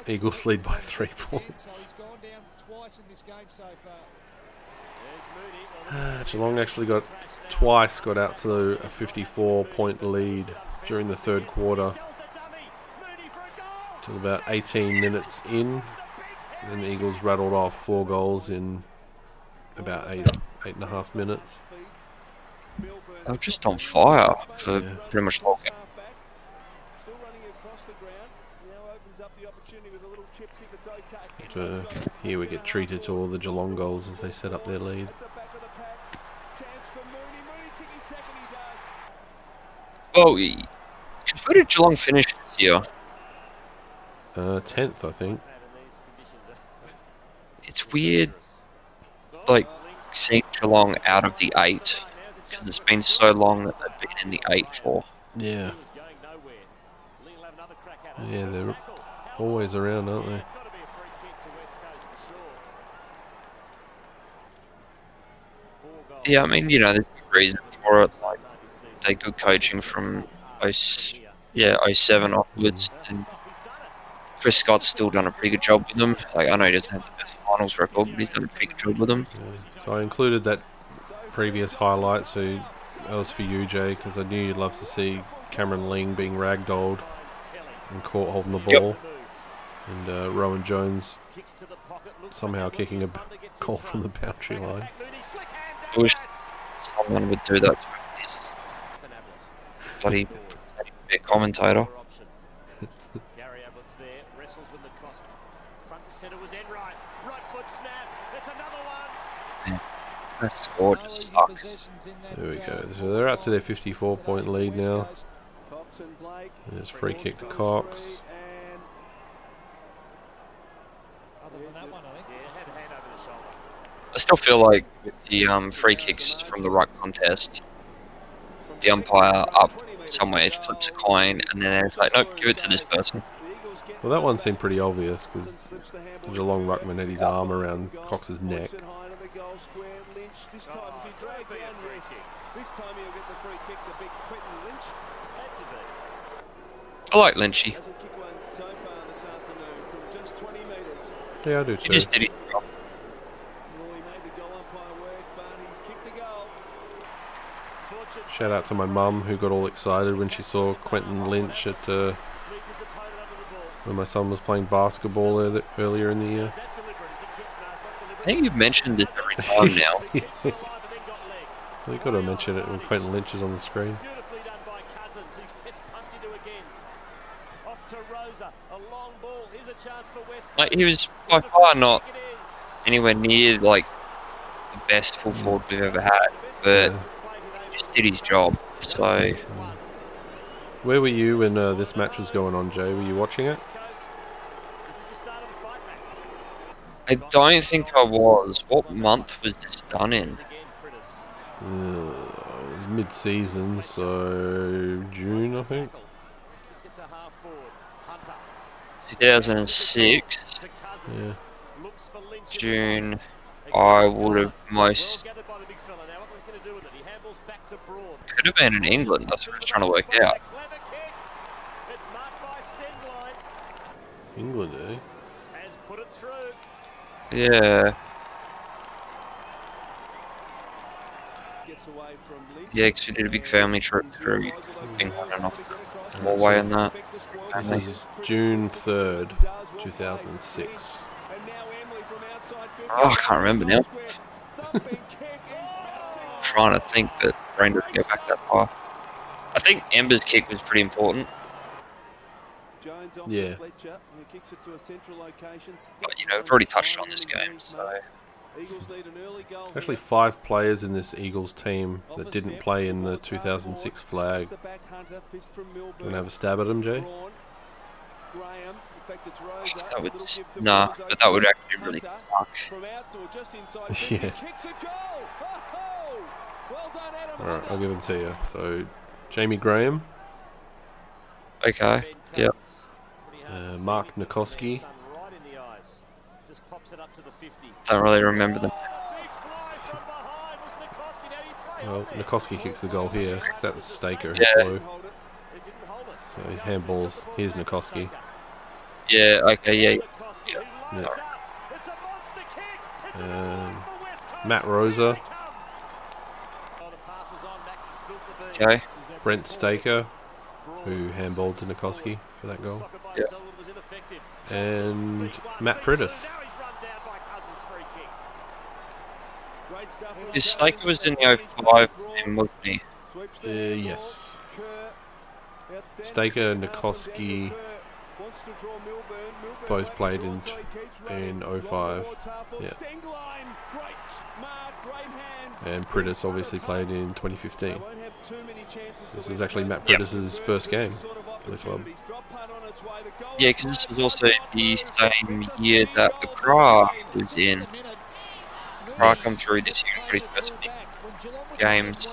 Eagles lead by three points. Uh, Geelong actually got twice got out to a 54 point lead during the third quarter. Till about 18 minutes in, and the Eagles rattled off four goals in about eight eight and a half minutes. They were just on fire for Yeah. pretty much the whole game. Still running across the ground. Now opens up the opportunity with a little chip kick. It's okay. But, uh, here we get treated to all the Geelong goals as they set up their lead. At the back of the pack. Chance for Mooney. Mooney kicking second. He does. Well, where did Geelong finish this year? Uh, tenth, I think. It's weird, like seeing Geelong out of the eight because it's been so long that they've been in the eight for. Yeah. Yeah, they're always around, aren't they? Yeah, I mean, you know, there's a reason for it. Like, they good coaching from 0, yeah, 07 onwards, and Chris Scott's still done a pretty good job with them. Like, I know he doesn't have the best finals record, but he's done a pretty good job with them. Yeah. So I included that previous highlight, so that was for you, Jay, because I knew you'd love to see Cameron Ling being ragdolled and caught holding the Yep. ball, and uh, Rowan Jones somehow kicking a goal from the boundary line. I wish someone would do that to bloody commentator. Gary Ablett's there, wrestles with Nicoski. Front and centre was Enright. Right foot snap. It's another one. That score just sucks. There we go. So they're up to their 54 point lead now. Cox. There's free kick to Cox. And Other than that one, I think. Yeah, had a hand over the shoulder. I still feel like with the um, free kicks from the ruck contest, the umpire up somewhere flips a coin and then it's like, nope, give it to this person. Well, that one seemed pretty obvious because the Geelong ruckman had his arm around Cox's neck. High to the goal square. Lynch. This time Oh, he dragged could be a down. free Yes. kick. This time he'll get the free kick. The big Quentin Lynch Had to be. I like Lynchy. hasn't kicked one so far this afternoon from just 20 metres. Yeah, I do He too. just did it. Well, he made the goal umpire work, but he's kicked the goal. Fortune Shout out to my mum who got all excited when she saw Quentin Lynch at uh, leads his opponent under the ball. when my son was playing basketball earlier in the year. Is that deliberate? Is it kicks nice, not deliberate? I think you've mentioned this every time now. Alive and then got leg. You got to mention it when Quentin Lynch is on the screen. Beautifully done by Cousins, who gets pumped into again. Off to Rosa, a long ball. Here's a chance for West Like, he was by far not anywhere near like the best full forward we've ever had, but Yeah. he just did his job. So Where were you when uh, this match was going on, Jay? Were you watching it? West Coast. This is the start of the fight back. I don't think I was. What month was this done in? Uh, it was mid-season, so June, I think. Kicks it to half forward. Hunter 2006, to Cousins. Looks for Lynch. in the June. I would have most. gathered by the big fella now. What was he going to do with it? He handballs back to Broad. Could have been in England. That's what I was trying to work out. clever kick. It's marked by Stenglein. England, eh? Has put it through. Yeah. Gets away from Lynch. Yeah, 'cause we did a big family trip through England and off more way in that. Family. This is June 3rd, 2006. Oh, I can't remember now. Trying to think, but brain doesn't go back that far. I think Embley's kick was pretty important. Jones off Yeah. to Fletcher, who kicks it to a central location. But, you know, we've already touched on this game, so Eagles need an early goal Actually, five players in this Eagles team that didn't play in the 2006 flag. The back Hunter, fist from Milburn. Gonna have a stab at him, Jay? Braun, Graham, in fact it's Rosa. that would Little s- give to nah, but that would actually really fuck. suck. From outdoor, just inside. Yeah. yeah. Kicks a goal. Oh, well done, All right, I'll give them to you. So, Jamie Graham, Okay. Ben Yep. Cousins. Pretty hard Uh, Mark anything Nicoski. there, son, Right in the eyes. Just pops it up to the 50. Don't really remember them. Big fly from behind was Nicoski. Now he play well, on. Nicoski kicks the goal here. 'cause that was Staker who Yeah. flew. Hold it. He didn't hold it. So his Johnson's handballs. got the ball Here's back Nicoski. Yeah. Okay. Yeah. Nicoski, who Yeah. lines up. It's a monster kick. It's another Um, one for West Coast. Matt Rosa. they come. The pass is on. Mackie spilt the beans. Okay. Brent Staker, Broad. Who handballed to Nicoski for that goal. Soccer by Yeah. Selwood was ineffective. And Matt deep. Priddis. Now he's run down by Cousins free kick. Great stuff from His Jones. Staker was in the 05 team, wasn't he? Uh, yes. Kerr, outstanding Staker, second half from Nicoski, Daniel Kerr. Wants to draw Milburn. Milburn both played in Ronso. He keeps in running. Right 05. towards half forward. Yeah. Stenglein. Great mark, great hands. And Priddis obviously played in 2015. won't have too many chances This was actually Coast. Matt Priddis' first game for the club. opportunities. Drop punt on its way. The goal Yeah, 'cause this was also the same year that the Craft was in. Craft come through this year for his first games.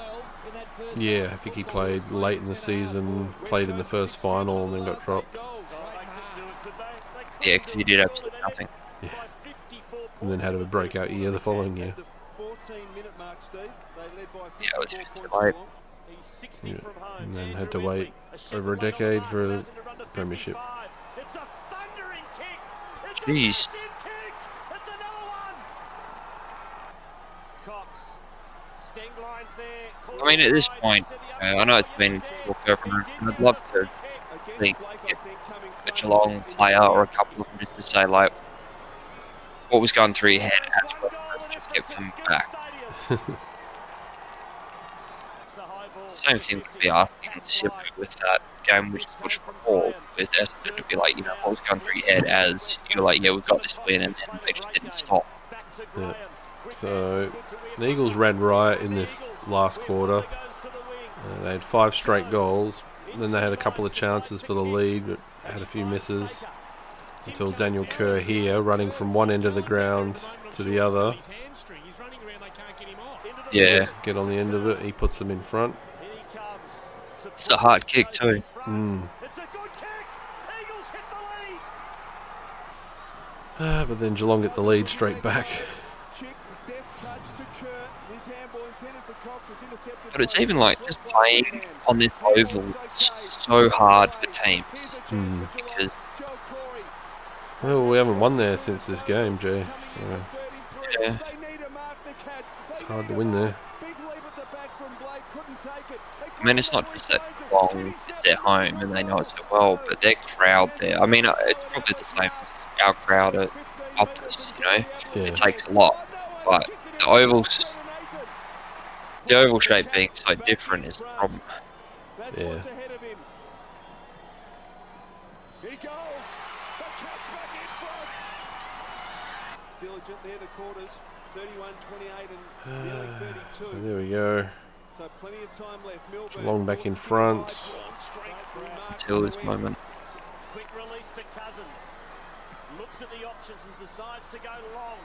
Yeah, I think he played late in the season, played in the first final, and then got dropped. They couldn't do it, could they? They couldn't Yeah, 'cause he did absolutely nothing. Yeah. And then had a the breakout year the following year. At the 14 minute mark, Steve. They led by Yeah, it was 54 just points late. He's 60 Yeah, from home. and then Andrew had to wait a over a right on the decade mark, for a goes into run to premiership. It's a thundering kick. It's Jeez. a kick. It's another one. Cox. Stenglein's there. I mean, at this point, uh, I know it's been yes, it talked over, and I'd love to the kick. Against think Blake, I if think, coming a front Geelong player or a couple of them just to say like what was going through your head as well just it's kept coming Skills back. Same thing would be asking Sipper with that game we watched before with Essendon to be like, you know, through your head as you're like, yeah, we've got this win and then they just didn't stop. Yeah. So. The Eagles ran riot in this last quarter. Uh, they had five straight goals. Then they had a couple of chances for the lead, but had a few misses until Daniel Kerr here, running from one end of the ground to the other. Yeah. Get on the end of it, he puts them in front. In he comes. to It's a hard kick too. Mm. It's a good kick. Eagles hit the lead. Ah, but then Geelong get the lead straight back. Chick, deft touch to Kerr. His handball intended for Cox But it's even like just playing on this oval so hard for teams Here's a chance for Geelong. because Well, we haven't won there since this game, Jay. So in at 33. Yeah. They need to mark the Cats. They it's hard to win there. Big leap at the back from Blake. Couldn't take it. They I mean, it's not just that Geelong is their home and they know it so well, but their crowd there. I mean, it's probably the same as our crowd at Optus, you know. Yeah. It takes a lot, but the ovals, the oval shape being so different is the problem. Yeah. what's ahead of him. He goes. The Cats back in front. Diligent there, the quarters. 31, 28 and nearly 32. So there we go. So plenty of time left. Milburn Geelong back in front. Straight Until this moment. Quick release to Cousins. Looks at the options and decides to go long.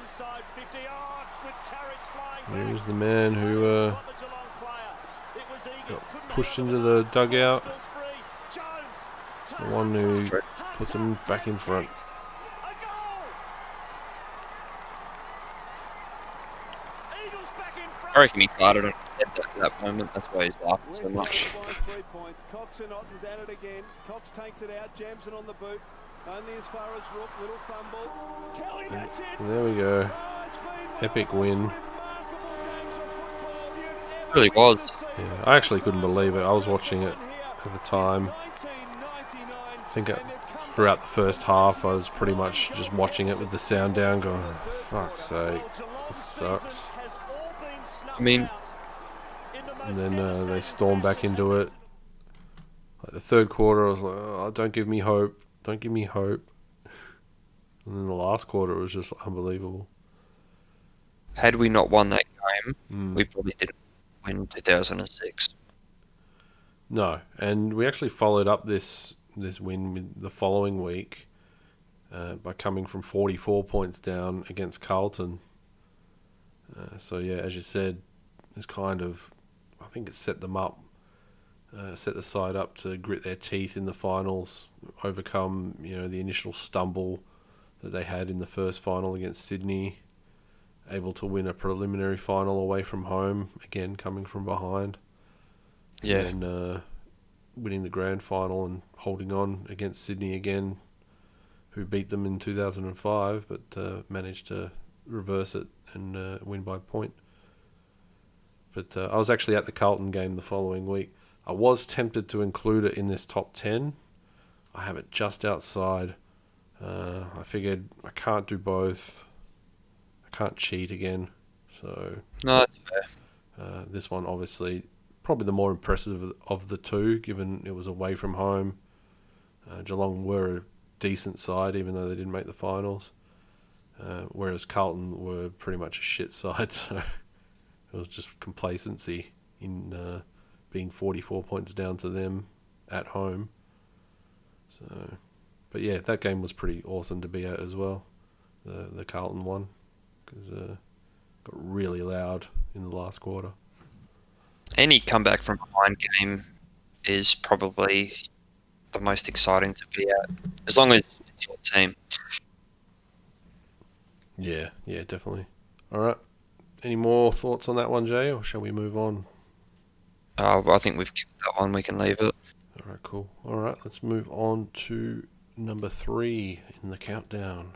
Inside 50 yard with carriage flying back. Here's the man who uh, Spot the Geelong player. It was Egan. got pushed into the the dugout. Spills free. Jones. the one who Hunter puts him back in front. kicks. A goal. Eagles back in front. I reckon he farted on his head at that moment. That's why he's laughing so much. Coast by three points. Cox and Ottens at it again. Cox takes it out, jams it on the boot. Only as far as Rooke, little fumble. Kelly, that's it. There we go. Oh, it's been one Epic of the most win. remarkable games of football you've ever Really was. Yeah, I actually couldn't believe it. I was watching it at the time. I think it- Throughout the first half, I was pretty much just watching it with the sound down, going, oh, "Fuck's sake!" This sucks. I mean- And then uh, they stormed back into it. Like the third quarter, I was like, "Oh, don't give me hope! Don't give me hope!" And then the last quarter was just unbelievable. Had we not won that game, Mm. we probably didn't win 2006. No, and we actually followed up this this win with the following week uh, by coming from 44 points down against Carlton. Uh, so yeah, as you said, it's kind of I think it set them up, uh, set the side up to grit their teeth in the finals, overcome you know the initial stumble that they had in the first final against Sydney, able to win a preliminary final away from home again, coming from behind Yeah. and uh, winning the grand final and holding on against Sydney again, who beat them in 2005, but uh, managed to reverse it and uh, win by point. But uh, I was actually at the Carlton game the following week. I was tempted to include it in this top 10. I have it just outside. Uh, I figured I can't do both. I can't cheat again. So No, that's fair. uh, this one, obviously, probably the more impressive of- the two, given it was away from home. Uh, Geelong were a decent side, even though they didn't make the finals. Uh, whereas Carlton were pretty much a shit side, so it was just complacency in uh, being 44 points down to them at home. So, but yeah, that game was pretty awesome to be at as well. The the Carlton one, because uh, got really loud in the last quarter. Any comeback from behind game is probably the most exciting to be at, as long as it's your team. Yeah, yeah, definitely. All right. Any more thoughts on that one, Jay, or shall we move on? Uh, I think we've given that one. We can leave it. All right, cool. All right, let's move on to number three in the countdown.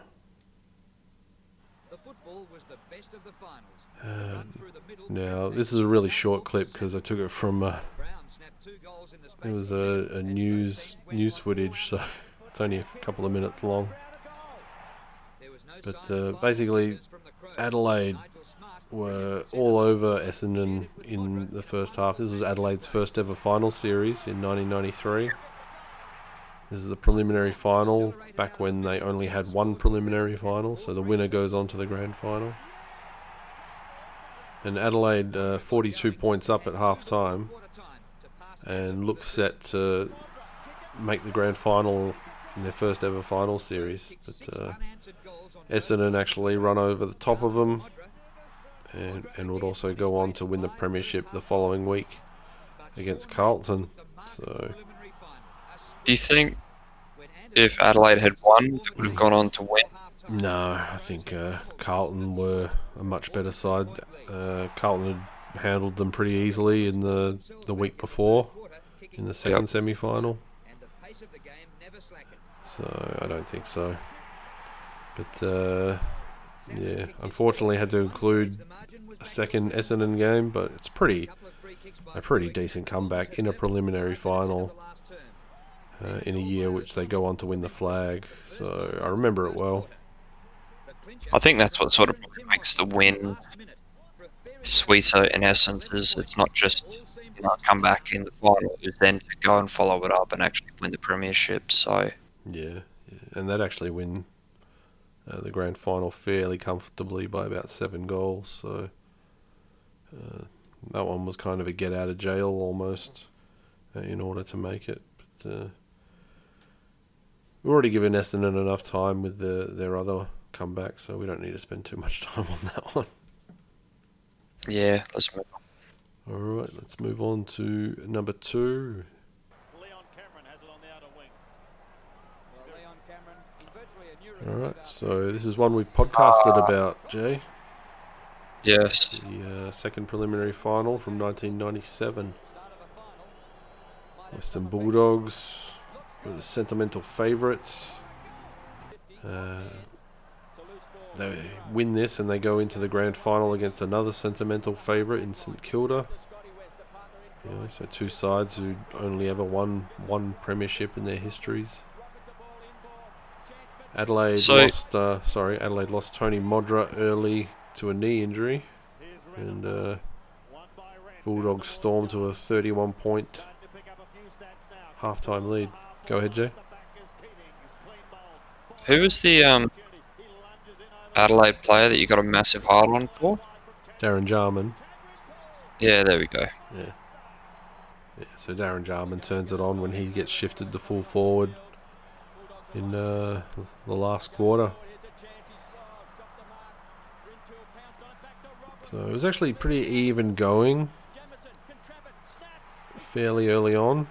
The football was the best of the finals. Run through the middle, now, this is a really short clip because I took it from uh, Brown snapped two goals in the space it was a, a news news footage, so it's only a couple of minutes long. There was no But uh, basically, from the Crows. Adelaide Nigel Smart were all over Essendon in the first half. This was Adelaide's first ever final series in 1993. This is the preliminary final back when they only had one preliminary final, so the winner goes on to the grand final. And Adelaide, uh, 42 points up at half time, and look set to make the grand final in their first ever final series. But uh, Essendon actually run over the top of them and, and would also go on to win the premiership the following week against Carlton. So preliminary final. A Do you think if Adelaide had won, it would have gone on to win? no, I think uh, Carlton were a much better side. Uh, Carlton had handled them pretty easily in the the week before in the second Yep. semi-final. and the pace of the game never slackened. So I don't think so. But uh, yeah, unfortunately had to include The margin was a second Essendon game, but it's pretty couple of free kicks by a pretty decent comeback in a preliminary final. The last term. uh, in a year which they go on to win the flag. So I remember it well. I think that's what sort of makes the win last minute for a very sweeter in essence. Is it's not just you know, come back in the final, it's then to go and follow it up and actually win the premiership. So Yeah, yeah. and they'd actually win uh, the grand final fairly comfortably by about seven goals. So uh, that one was kind of a get out of jail almost uh, in order to make it. But uh, We've already given Essendon enough time with the, their other comeback, so we don't need to spend too much time on that one. Yeah, let's move on. All right, let's move on to number two. Leon Cameron has it on the outer wing. Well, Leon Cameron, in virtually a new All right, so this is one we've podcasted about, Jay. Yes. The uh, second preliminary final from 1997. Western Bulldogs were the sentimental favourites. Uh, they win this and they go into the grand final against another sentimental favourite in St Kilda. You know, so two sides who only ever won one premiership in their histories. Adelaide So- lost. Uh, sorry, Adelaide lost Tony Modra early to a knee injury, and uh, Bulldogs stormed to a 31 point halftime lead. Go ahead, Jay. Who was the um, Adelaide player that you got a massive hard on for? Darren Jarman. Yeah, there we go. Yeah. Yeah, so Darren Jarman turns it on when he gets shifted to full forward in uh, the last quarter. So it was actually pretty even going fairly early on.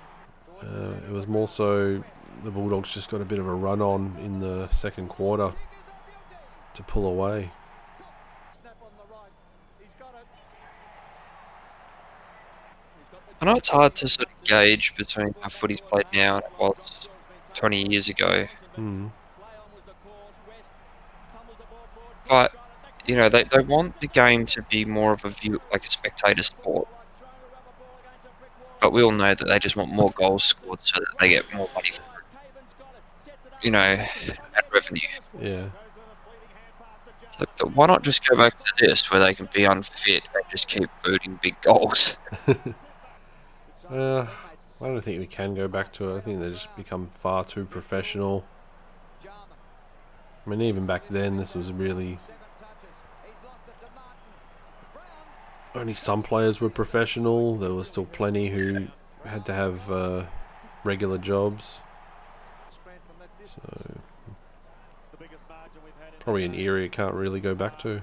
Uh, it was more so the Bulldogs just got a bit of a run on in the second quarter to pull away. I know it's hard to sort of gauge between how footy's played now and it was 20 years ago, Hmm. but you know they, they want the game to be more of a view like a spectator sport. But we all know that they just want more goals scored so that they get more money for it. You know, and revenue. Yeah. So, but why not just go back to this where they can be unfit and just keep booting big goals? Uh, I don't think we can go back to it. I think they just become far too professional. I mean, even back then, this was really only some players were professional. There were still plenty who had to have uh, regular jobs. So probably an era you can't really go back to.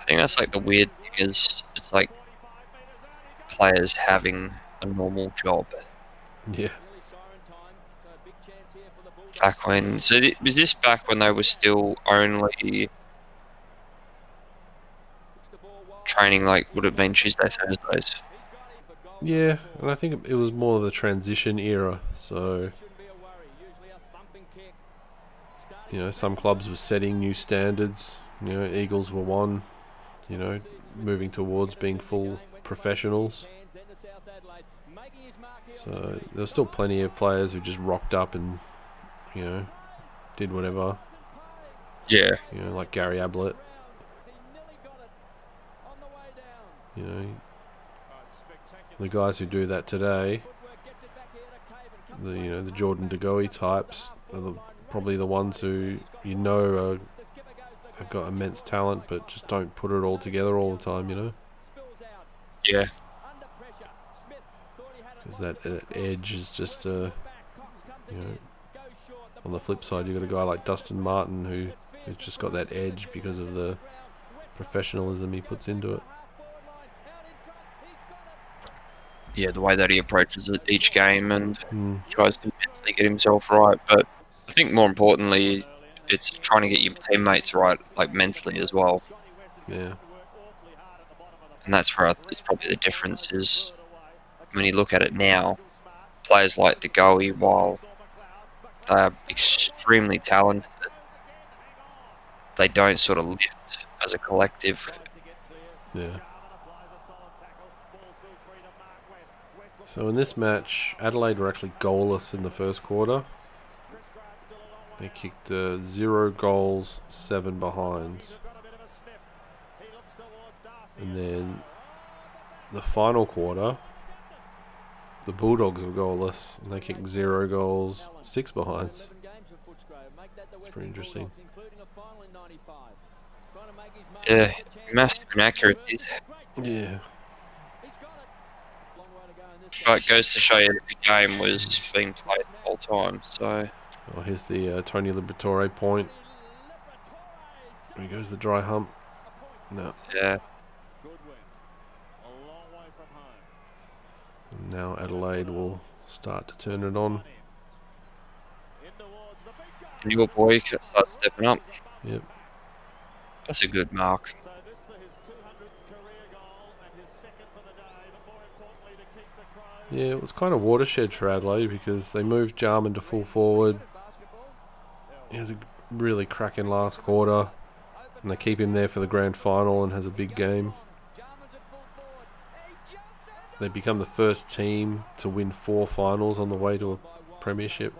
I think that's like the weird thing is it's like players having a normal job. Yeah. Back when, so th- was this back when they were still only training like would have been Tuesday Thursdays? Yeah, and I think it was more of the transition era. So, you know, some clubs were setting new standards. You know, Eagles were one. You know, moving towards being full professionals. So there was still plenty of players who just rocked up and, you know, did whatever. Yeah, You know, like Gary Ablett. You know, the guys who do that today, the you know the Jordan De Goey types, are the, probably the ones who you know are, have got immense talent, but just don't put it all together all the time. You know, yeah. Because that, that edge is just uh, you know. On the flip side, you've got a guy like Dustin Martin who who's just got that edge because of the professionalism he puts into it. Yeah, the way that he approaches it each game and Mm. tries to mentally get himself right. But I think more importantly, it's trying to get your teammates right, like mentally as well. Yeah. And that's where I, it's probably the difference is when you look at it now, players like De Goey, while they are extremely talented, they don't sort of lift as a collective. Yeah. So in this match, Adelaide were actually goalless in the first quarter. They kicked uh, zero goals, seven behinds. And then the final quarter, the Bulldogs were goalless, and they kicked zero goals, six behinds. It's pretty interesting. Yeah, massive inaccuracies. Yeah. But it goes to show you the game was being played the whole time. So Oh, here's the uh, Tony Liberatore point. Here goes the dry hump. No. yeah, And now Adelaide will start to turn it on. your boy can start stepping up. Yep. That's a good mark. Yeah, it was kind of watershed for Adelaide because they moved Jarman to full forward. He has a really cracking last quarter, and they keep him there for the grand final and has a big game. They become the first team to win four finals on the way to a premiership.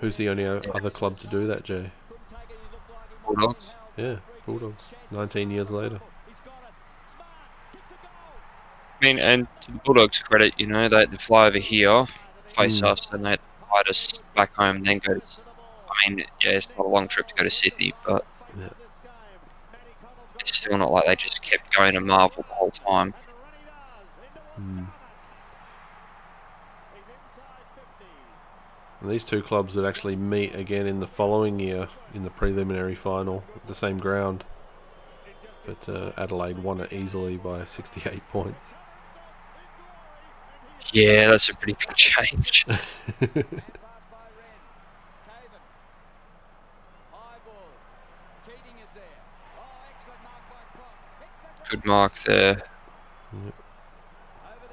Who's the only other club to do that, Jay? Bulldogs. Yeah, Bulldogs. 19 years later. I mean, and to the Bulldogs' credit, you know, they, they fly over here, face Mm. us, and they fight us back home, then go to. I mean, yeah, it's not a long trip to go to Sydney, but Yeah. It's still not like they just kept going to Marvel the whole time. Mm. And these two clubs would actually meet again in the following year in the preliminary final at the same ground. But uh, Adelaide won it easily by 68 points. Yeah, that's a pretty big change. good mark there. Yep.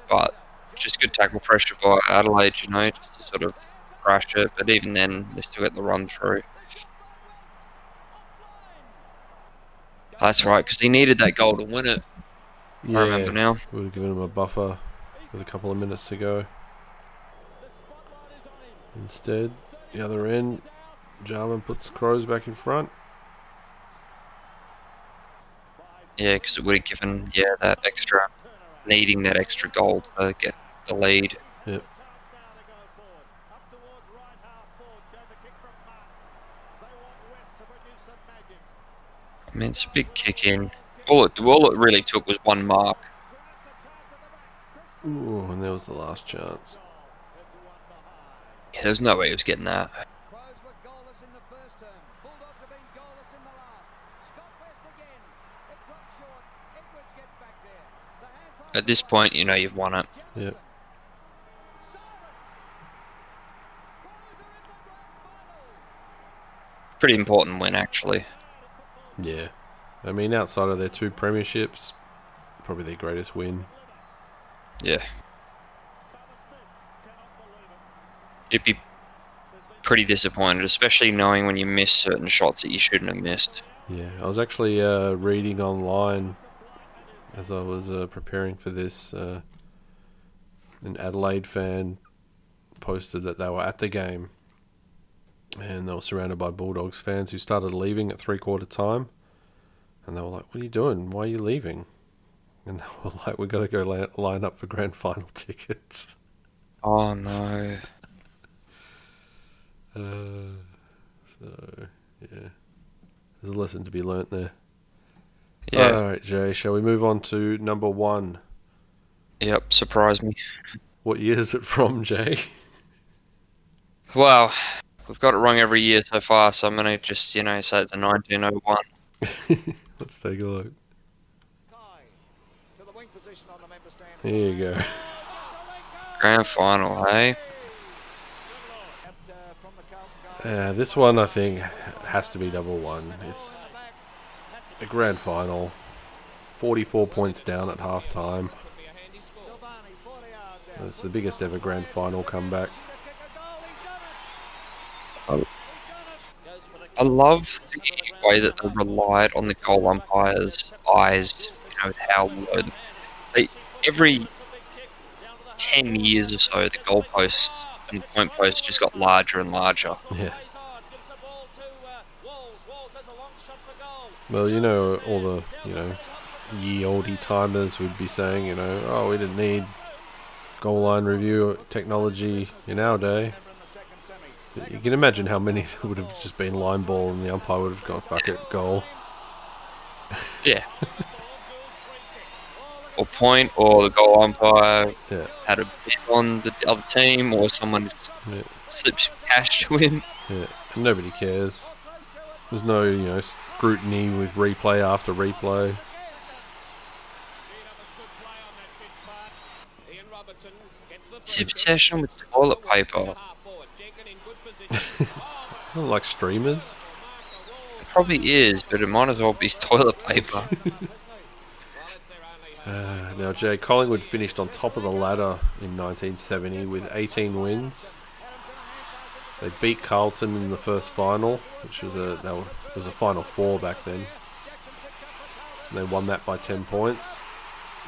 But just good tackle pressure by Adelaide, you know, just to sort of crash it. But even then, they still get the run through. That's right, because he needed that goal to win it. I remember now. Would have given him a buffer with a couple of minutes to go. Instead, the other end, Jarman puts Crows back in front. Yeah, because it would have given yeah that extra, needing that extra goal to get the lead. Yep. I mean, it's a big kick in. All it, all it really took was one mark. Ooh, and there was the last chance. Yeah, there's no way he was getting that. Crows were goalless in the first term. Bulldogs have been goalless in the last. Scott West again. It drops short. Edwards gets back there. The hand pass At this point, you know you've won it. Yep. Pretty important win, actually. Yeah. I mean, outside of their two premierships, probably their greatest win. Yeah. You'd be pretty disappointed, especially knowing when you miss certain shots that you shouldn't have missed. Yeah, I was actually uh, reading online as I was uh, preparing for this. Uh, an Adelaide fan posted that they were at the game and they were surrounded by Bulldogs fans who started leaving at three quarter time. And they were like, What are you doing? Why are you leaving? And they were like, We've got to go la- line up for grand final tickets. Oh no. Uh, so, yeah. There's a lesson to be learnt there. Yeah. All right, Jay, shall we move on to number one? Yep. Surprise me. What year is it from, Jay? Well, we've got it wrong every year so far, so I'm gonna just you know say it's a 1901. Let's take a look. To the wing position on the member stand. Here you go. Grand final, hey? At, from the Carlton goal. Uh, this one, I think, has to be double one. It's a grand final. 44 points down at half time. Silvagni, 40 yards out. So it's the biggest ever grand final comeback. To kick a goal, he's done it. I love the way that they relied on the goal umpires' eyes, you know, how low. The, they, every 10 years or so, the goalposts and the point posts just got larger and larger. Yeah. Well, you know, all the, you know, ye oldie timers would be saying, you know, oh, we didn't need goal line review technology in our day. Remember in the second semi. But you can imagine how many would have just been line ball and the umpire would have gone, fuck it, goal. Yeah. or point, or the goal umpire Yeah. had a bit on the other team, or someone Yeah. slips cash to him. Yeah, nobody cares. There's no, you know, scrutiny with replay after replay. It's obsession with toilet paper. It's not like streamers. It probably is, but it might as well be toilet paper. Uh, now, Jay, Collingwood finished on top of the ladder in 1970 with 18 wins. They beat Carlton in the first final, which was a that was a final four back then. And they won that by 10 points.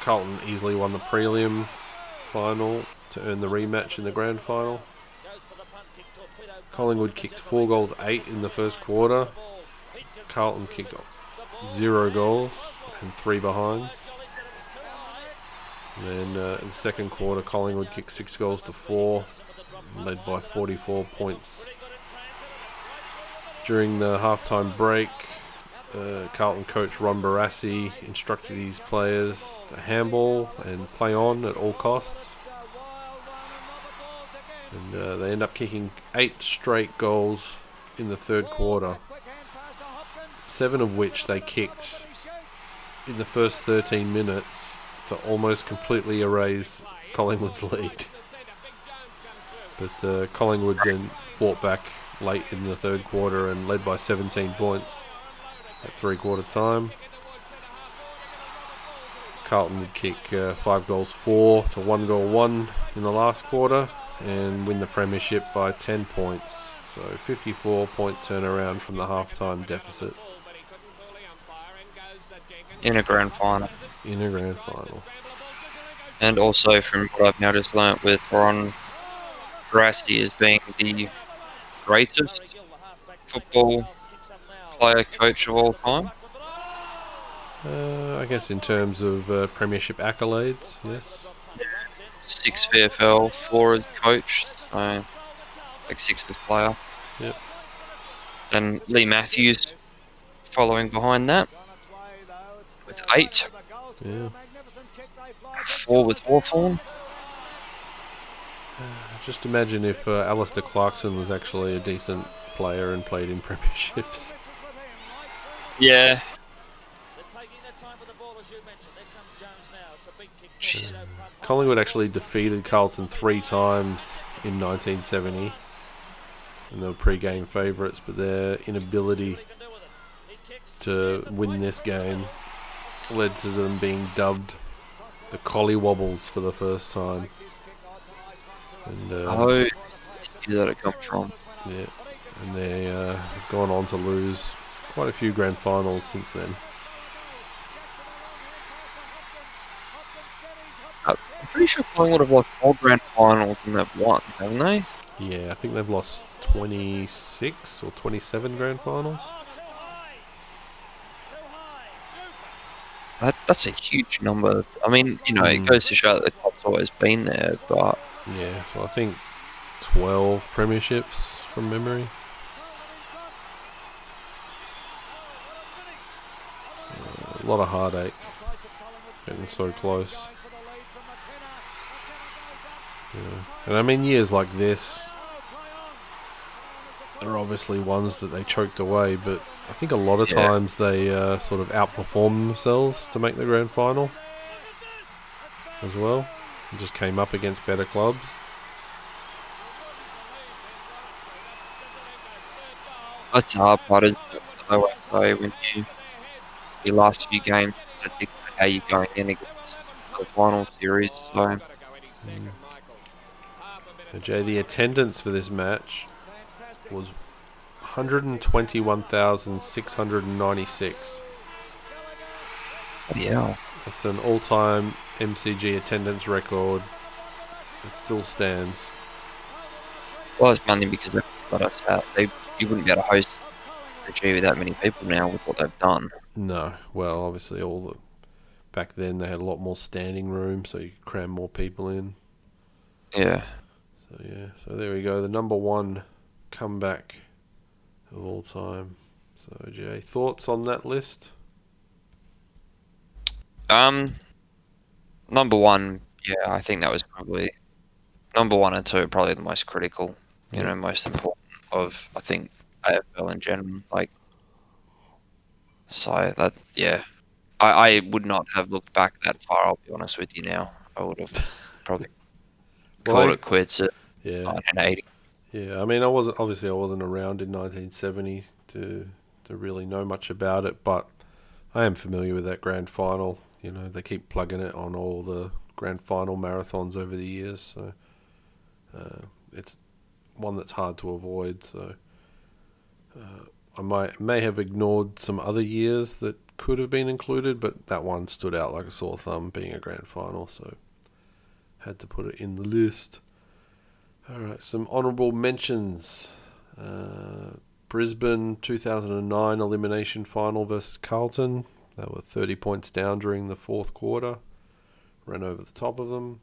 Carlton easily won the prelim final to earn the rematch in the grand final. Collingwood kicked four goals, eight in the first quarter. Carlton kicked zero goals and three behinds. And then uh, in the second quarter, Collingwood kicked six goals to four, led by 44 points. During the halftime break, uh, Carlton coach Ron Barassi instructed his players to handball and play on at all costs. And uh, they end up kicking eight straight goals in the third quarter, seven of which they kicked in the first 13 minutes to almost completely erase Collingwood's lead. But uh, Collingwood then fought back late in the third quarter and led by 17 points at three quarter time. Carlton would kick uh, five goals four to one goal one in the last quarter and win the premiership by 10 points. So 54 point turnaround from the halftime deficit in a grand final. in a grand final. And also, from what I've now just learnt with Ron Barassi as being the greatest football player coach of all time. Uh, I guess in terms of uh, premiership accolades, yes. Six VFL, four as coach, so like six as player. Yep. And Leigh Matthews following behind that with eight, Yeah. four with Hawthorn. Just imagine if uh, Alastair Clarkson was actually a decent player and played in premierships. Yeah, Collingwood actually defeated Carlton three times in 1970, and they were pre-game favourites, but their inability to win this game led to them being dubbed the Colliwobbles for the first time. And, uh, oh, where did that come from? Yeah, and they uh, gone on to lose quite a few grand finals since then. I'm pretty sure Collingwood have lost all grand finals and they've won, haven't they? Yeah, I think they've lost 26 or 27 grand finals. That, that's a huge number. I mean, you know, it Mm. goes to show that the top's always been there, but Yeah, so I think 12 premierships from memory. So, a lot of heartache. Getting so close. Yeah. And I mean, years like this are obviously ones that they choked away, but I think a lot of Yeah. times they uh, sort of outperform themselves to make the grand final as well. Just came up against better clubs. that's the hard part. Is I always say when you your last few games that dictate how you're going in against the final series. So Now, Jay, the attendance for this match was 121,696. yeah, That's an all-time MCG attendance record that still stands. well, it's mainly because they let us out. They you wouldn't be able to host the G with that many people now with what they've done. No, well, obviously all the back then they had a lot more standing room, so you could cram more people in. Yeah. So yeah, so there we go. The number one comeback of all time. So Jay, thoughts on that list? Um, number one, yeah, I think that was probably number one and two, probably the most critical. You know, most important of I think AFL in general. Like, so that yeah, I, I would not have looked back that far. I'll be honest with you now. I would have probably Well, called it quits at Yeah. 1980. Yeah, I mean, I wasn't obviously I wasn't around in 1970 to to really know much about it, but I am familiar with that grand final. You know, they keep plugging it on all the grand final marathons over the years, so uh, it's one that's hard to avoid. So uh, I might may have ignored some other years that could have been included, but that one stood out like a sore thumb, being a grand final. So had to put it in the list. All right, some honourable mentions. Uh, Brisbane 2009 elimination final versus Carlton. They were 30 points down during the fourth quarter. Ran over the top of them.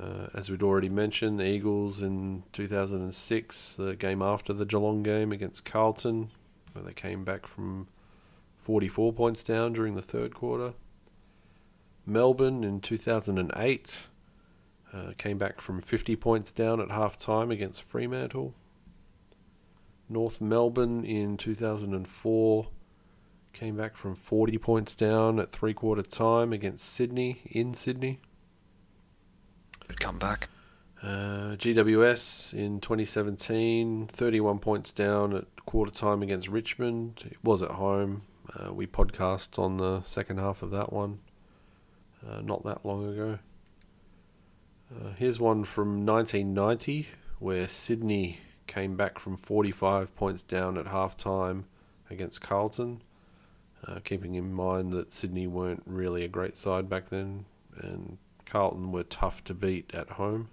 Uh, as we'd already mentioned, the Eagles in 2006, the game after the Geelong game against Carlton, where they came back from 44 points down during the third quarter. Melbourne in 2008 uh, came back from 50 points down at half time against Fremantle. North Melbourne in 2004 came back from 40 points down at three quarter time against Sydney in Sydney. Good comeback. Uh, GWS in 2017, 31 points down at quarter time against Richmond. It was at home. Uh, we podcast on the second half of that one uh, not that long ago. Uh, here's one from 1990 where Sydney came back from 45 points down at half time against Carlton. Uh, keeping in mind that Sydney weren't really a great side back then, and Carlton were tough to beat at home.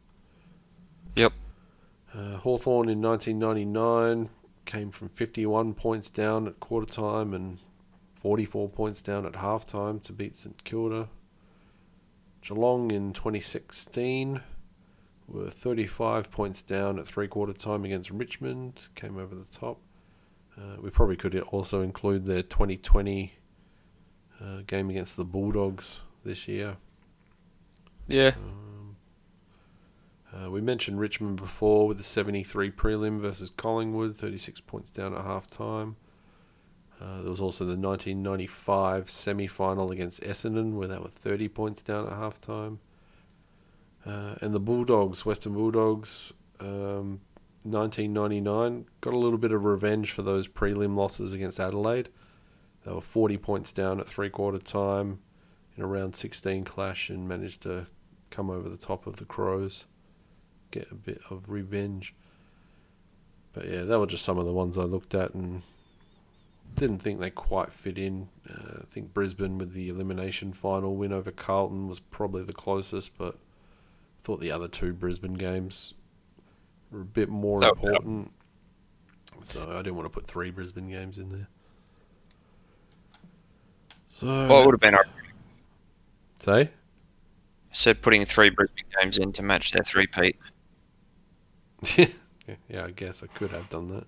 Yep. Uh, Hawthorn in 1999 came from 51 points down at quarter time and 44 points down at half time to beat St Kilda. Geelong in 2016 were 35 points down at three quarter time against Richmond, came over the top. Uh, we probably could also include their 2020 uh, game against the Bulldogs this year. Yeah. Uh, we mentioned Richmond before with the 73 prelim versus Collingwood, 36 points down at half time. Uh, there was also the 1995 semi final against Essendon where they were 30 points down at half time. Uh, and the Bulldogs, Western Bulldogs, um, 1999, got a little bit of revenge for those prelim losses against Adelaide. They were 40 points down at three quarter time in a round 16 clash and managed to come over the top of the Crows, get a bit of revenge. But yeah, that were just some of the ones I looked at and didn't think they quite fit in. Uh, I think Brisbane with the elimination final win over Carlton was probably the closest, but thought the other two Brisbane games were a bit more Oh, yeah. important. So I didn't want to put three Brisbane games in there. So Well, it would have been. I say said putting three Brisbane games in to match their three peat. yeah, I guess I could have done that.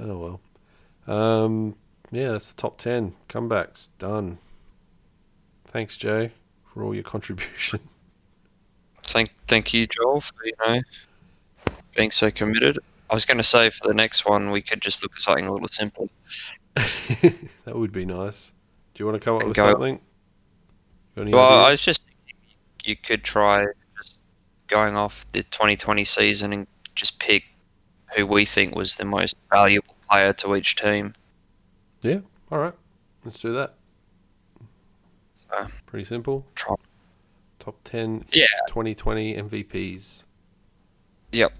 Oh well. Um, yeah, that's the top ten comebacks done. Thanks, Jay, for all your contribution. Thank, thank you, Joel, for you know being so committed. I was going to say for the next one we could just look at something a little simpler. that would be nice. Do you want to come up And with go- something? Well, I was just you could try just going off the 2020 season and just pick who we think was the most valuable player to each team. Yeah. All right. Let's do that. So, Pretty simple. try. Top ten Yeah. 2020 MVPs. Yep.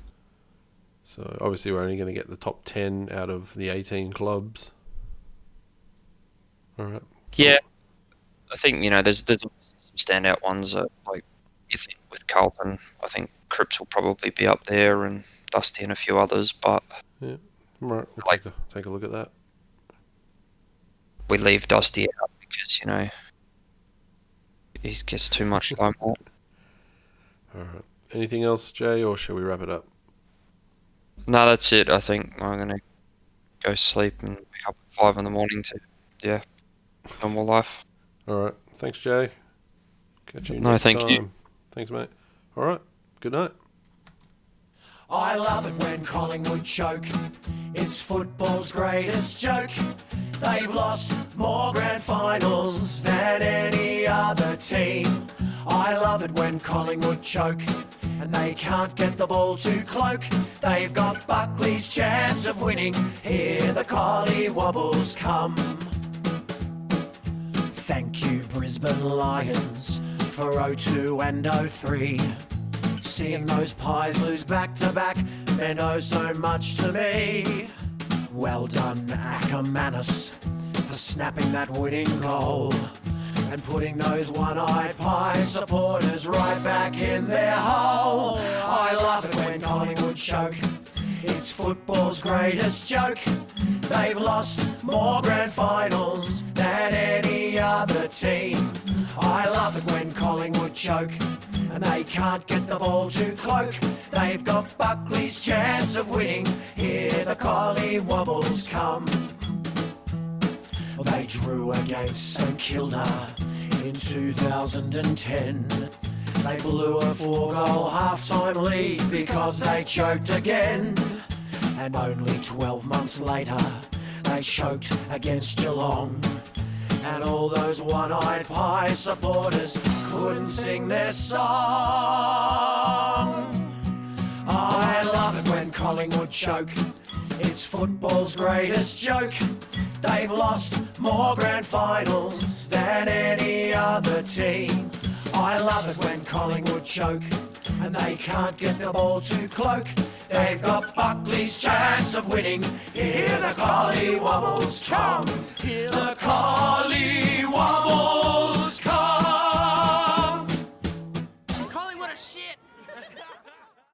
So obviously we're only going to get the top 10 out of the 18 clubs. All right. Yeah, I think you know there's there's some standout ones uh, like you think with Carlton. I think Cripps will probably be up there and Dusty and a few others, but All right. We'll Like- take, a, take a look at that. we leave Dusty out because you know he gets too much limelight. All right. Anything else, Jay, or shall we wrap it up? No, that's it. I think I'm gonna go sleep and wake up at five in the morning to yeah normal life. All right. Thanks, Jay. Catch you No, next thank time. you. Thanks, mate. All right. Good night. I love it when Collingwood choke. It's football's greatest joke. They've lost more grand finals than any other team. I love it when Collingwood choke. And they can't get the ball to cloak. They've got Buckley's chance of winning. Here the collie wobbles come. Thank you, Brisbane Lions, for 02 and 03. Seeing those pies lose back to back meant oh so much to me. Well done, Akermanis, for snapping that winning goal and putting those one-eyed pie supporters right back in their hole. I love it when Collingwood choke. It's football's greatest joke. They've lost more grand finals than any other team. I love it when Collingwood choke and they can't get the ball to cloak. They've got Buckley's chance of winning. Here the collie wobbles come. They drew against St Kilda in 2010. They blew a four goal half-time lead because they choked again. And only 12 months later, they choked against Geelong. And all those one-eyed pie supporters couldn't sing their song. I love it when Collingwood choke. It's football's greatest joke. They've lost more grand finals than any other team. I love it when Collingwood choke and they can't get the ball to cloak. They've got Buckley's chance of winning. Here the collie wobbles come. Here the collie wobbles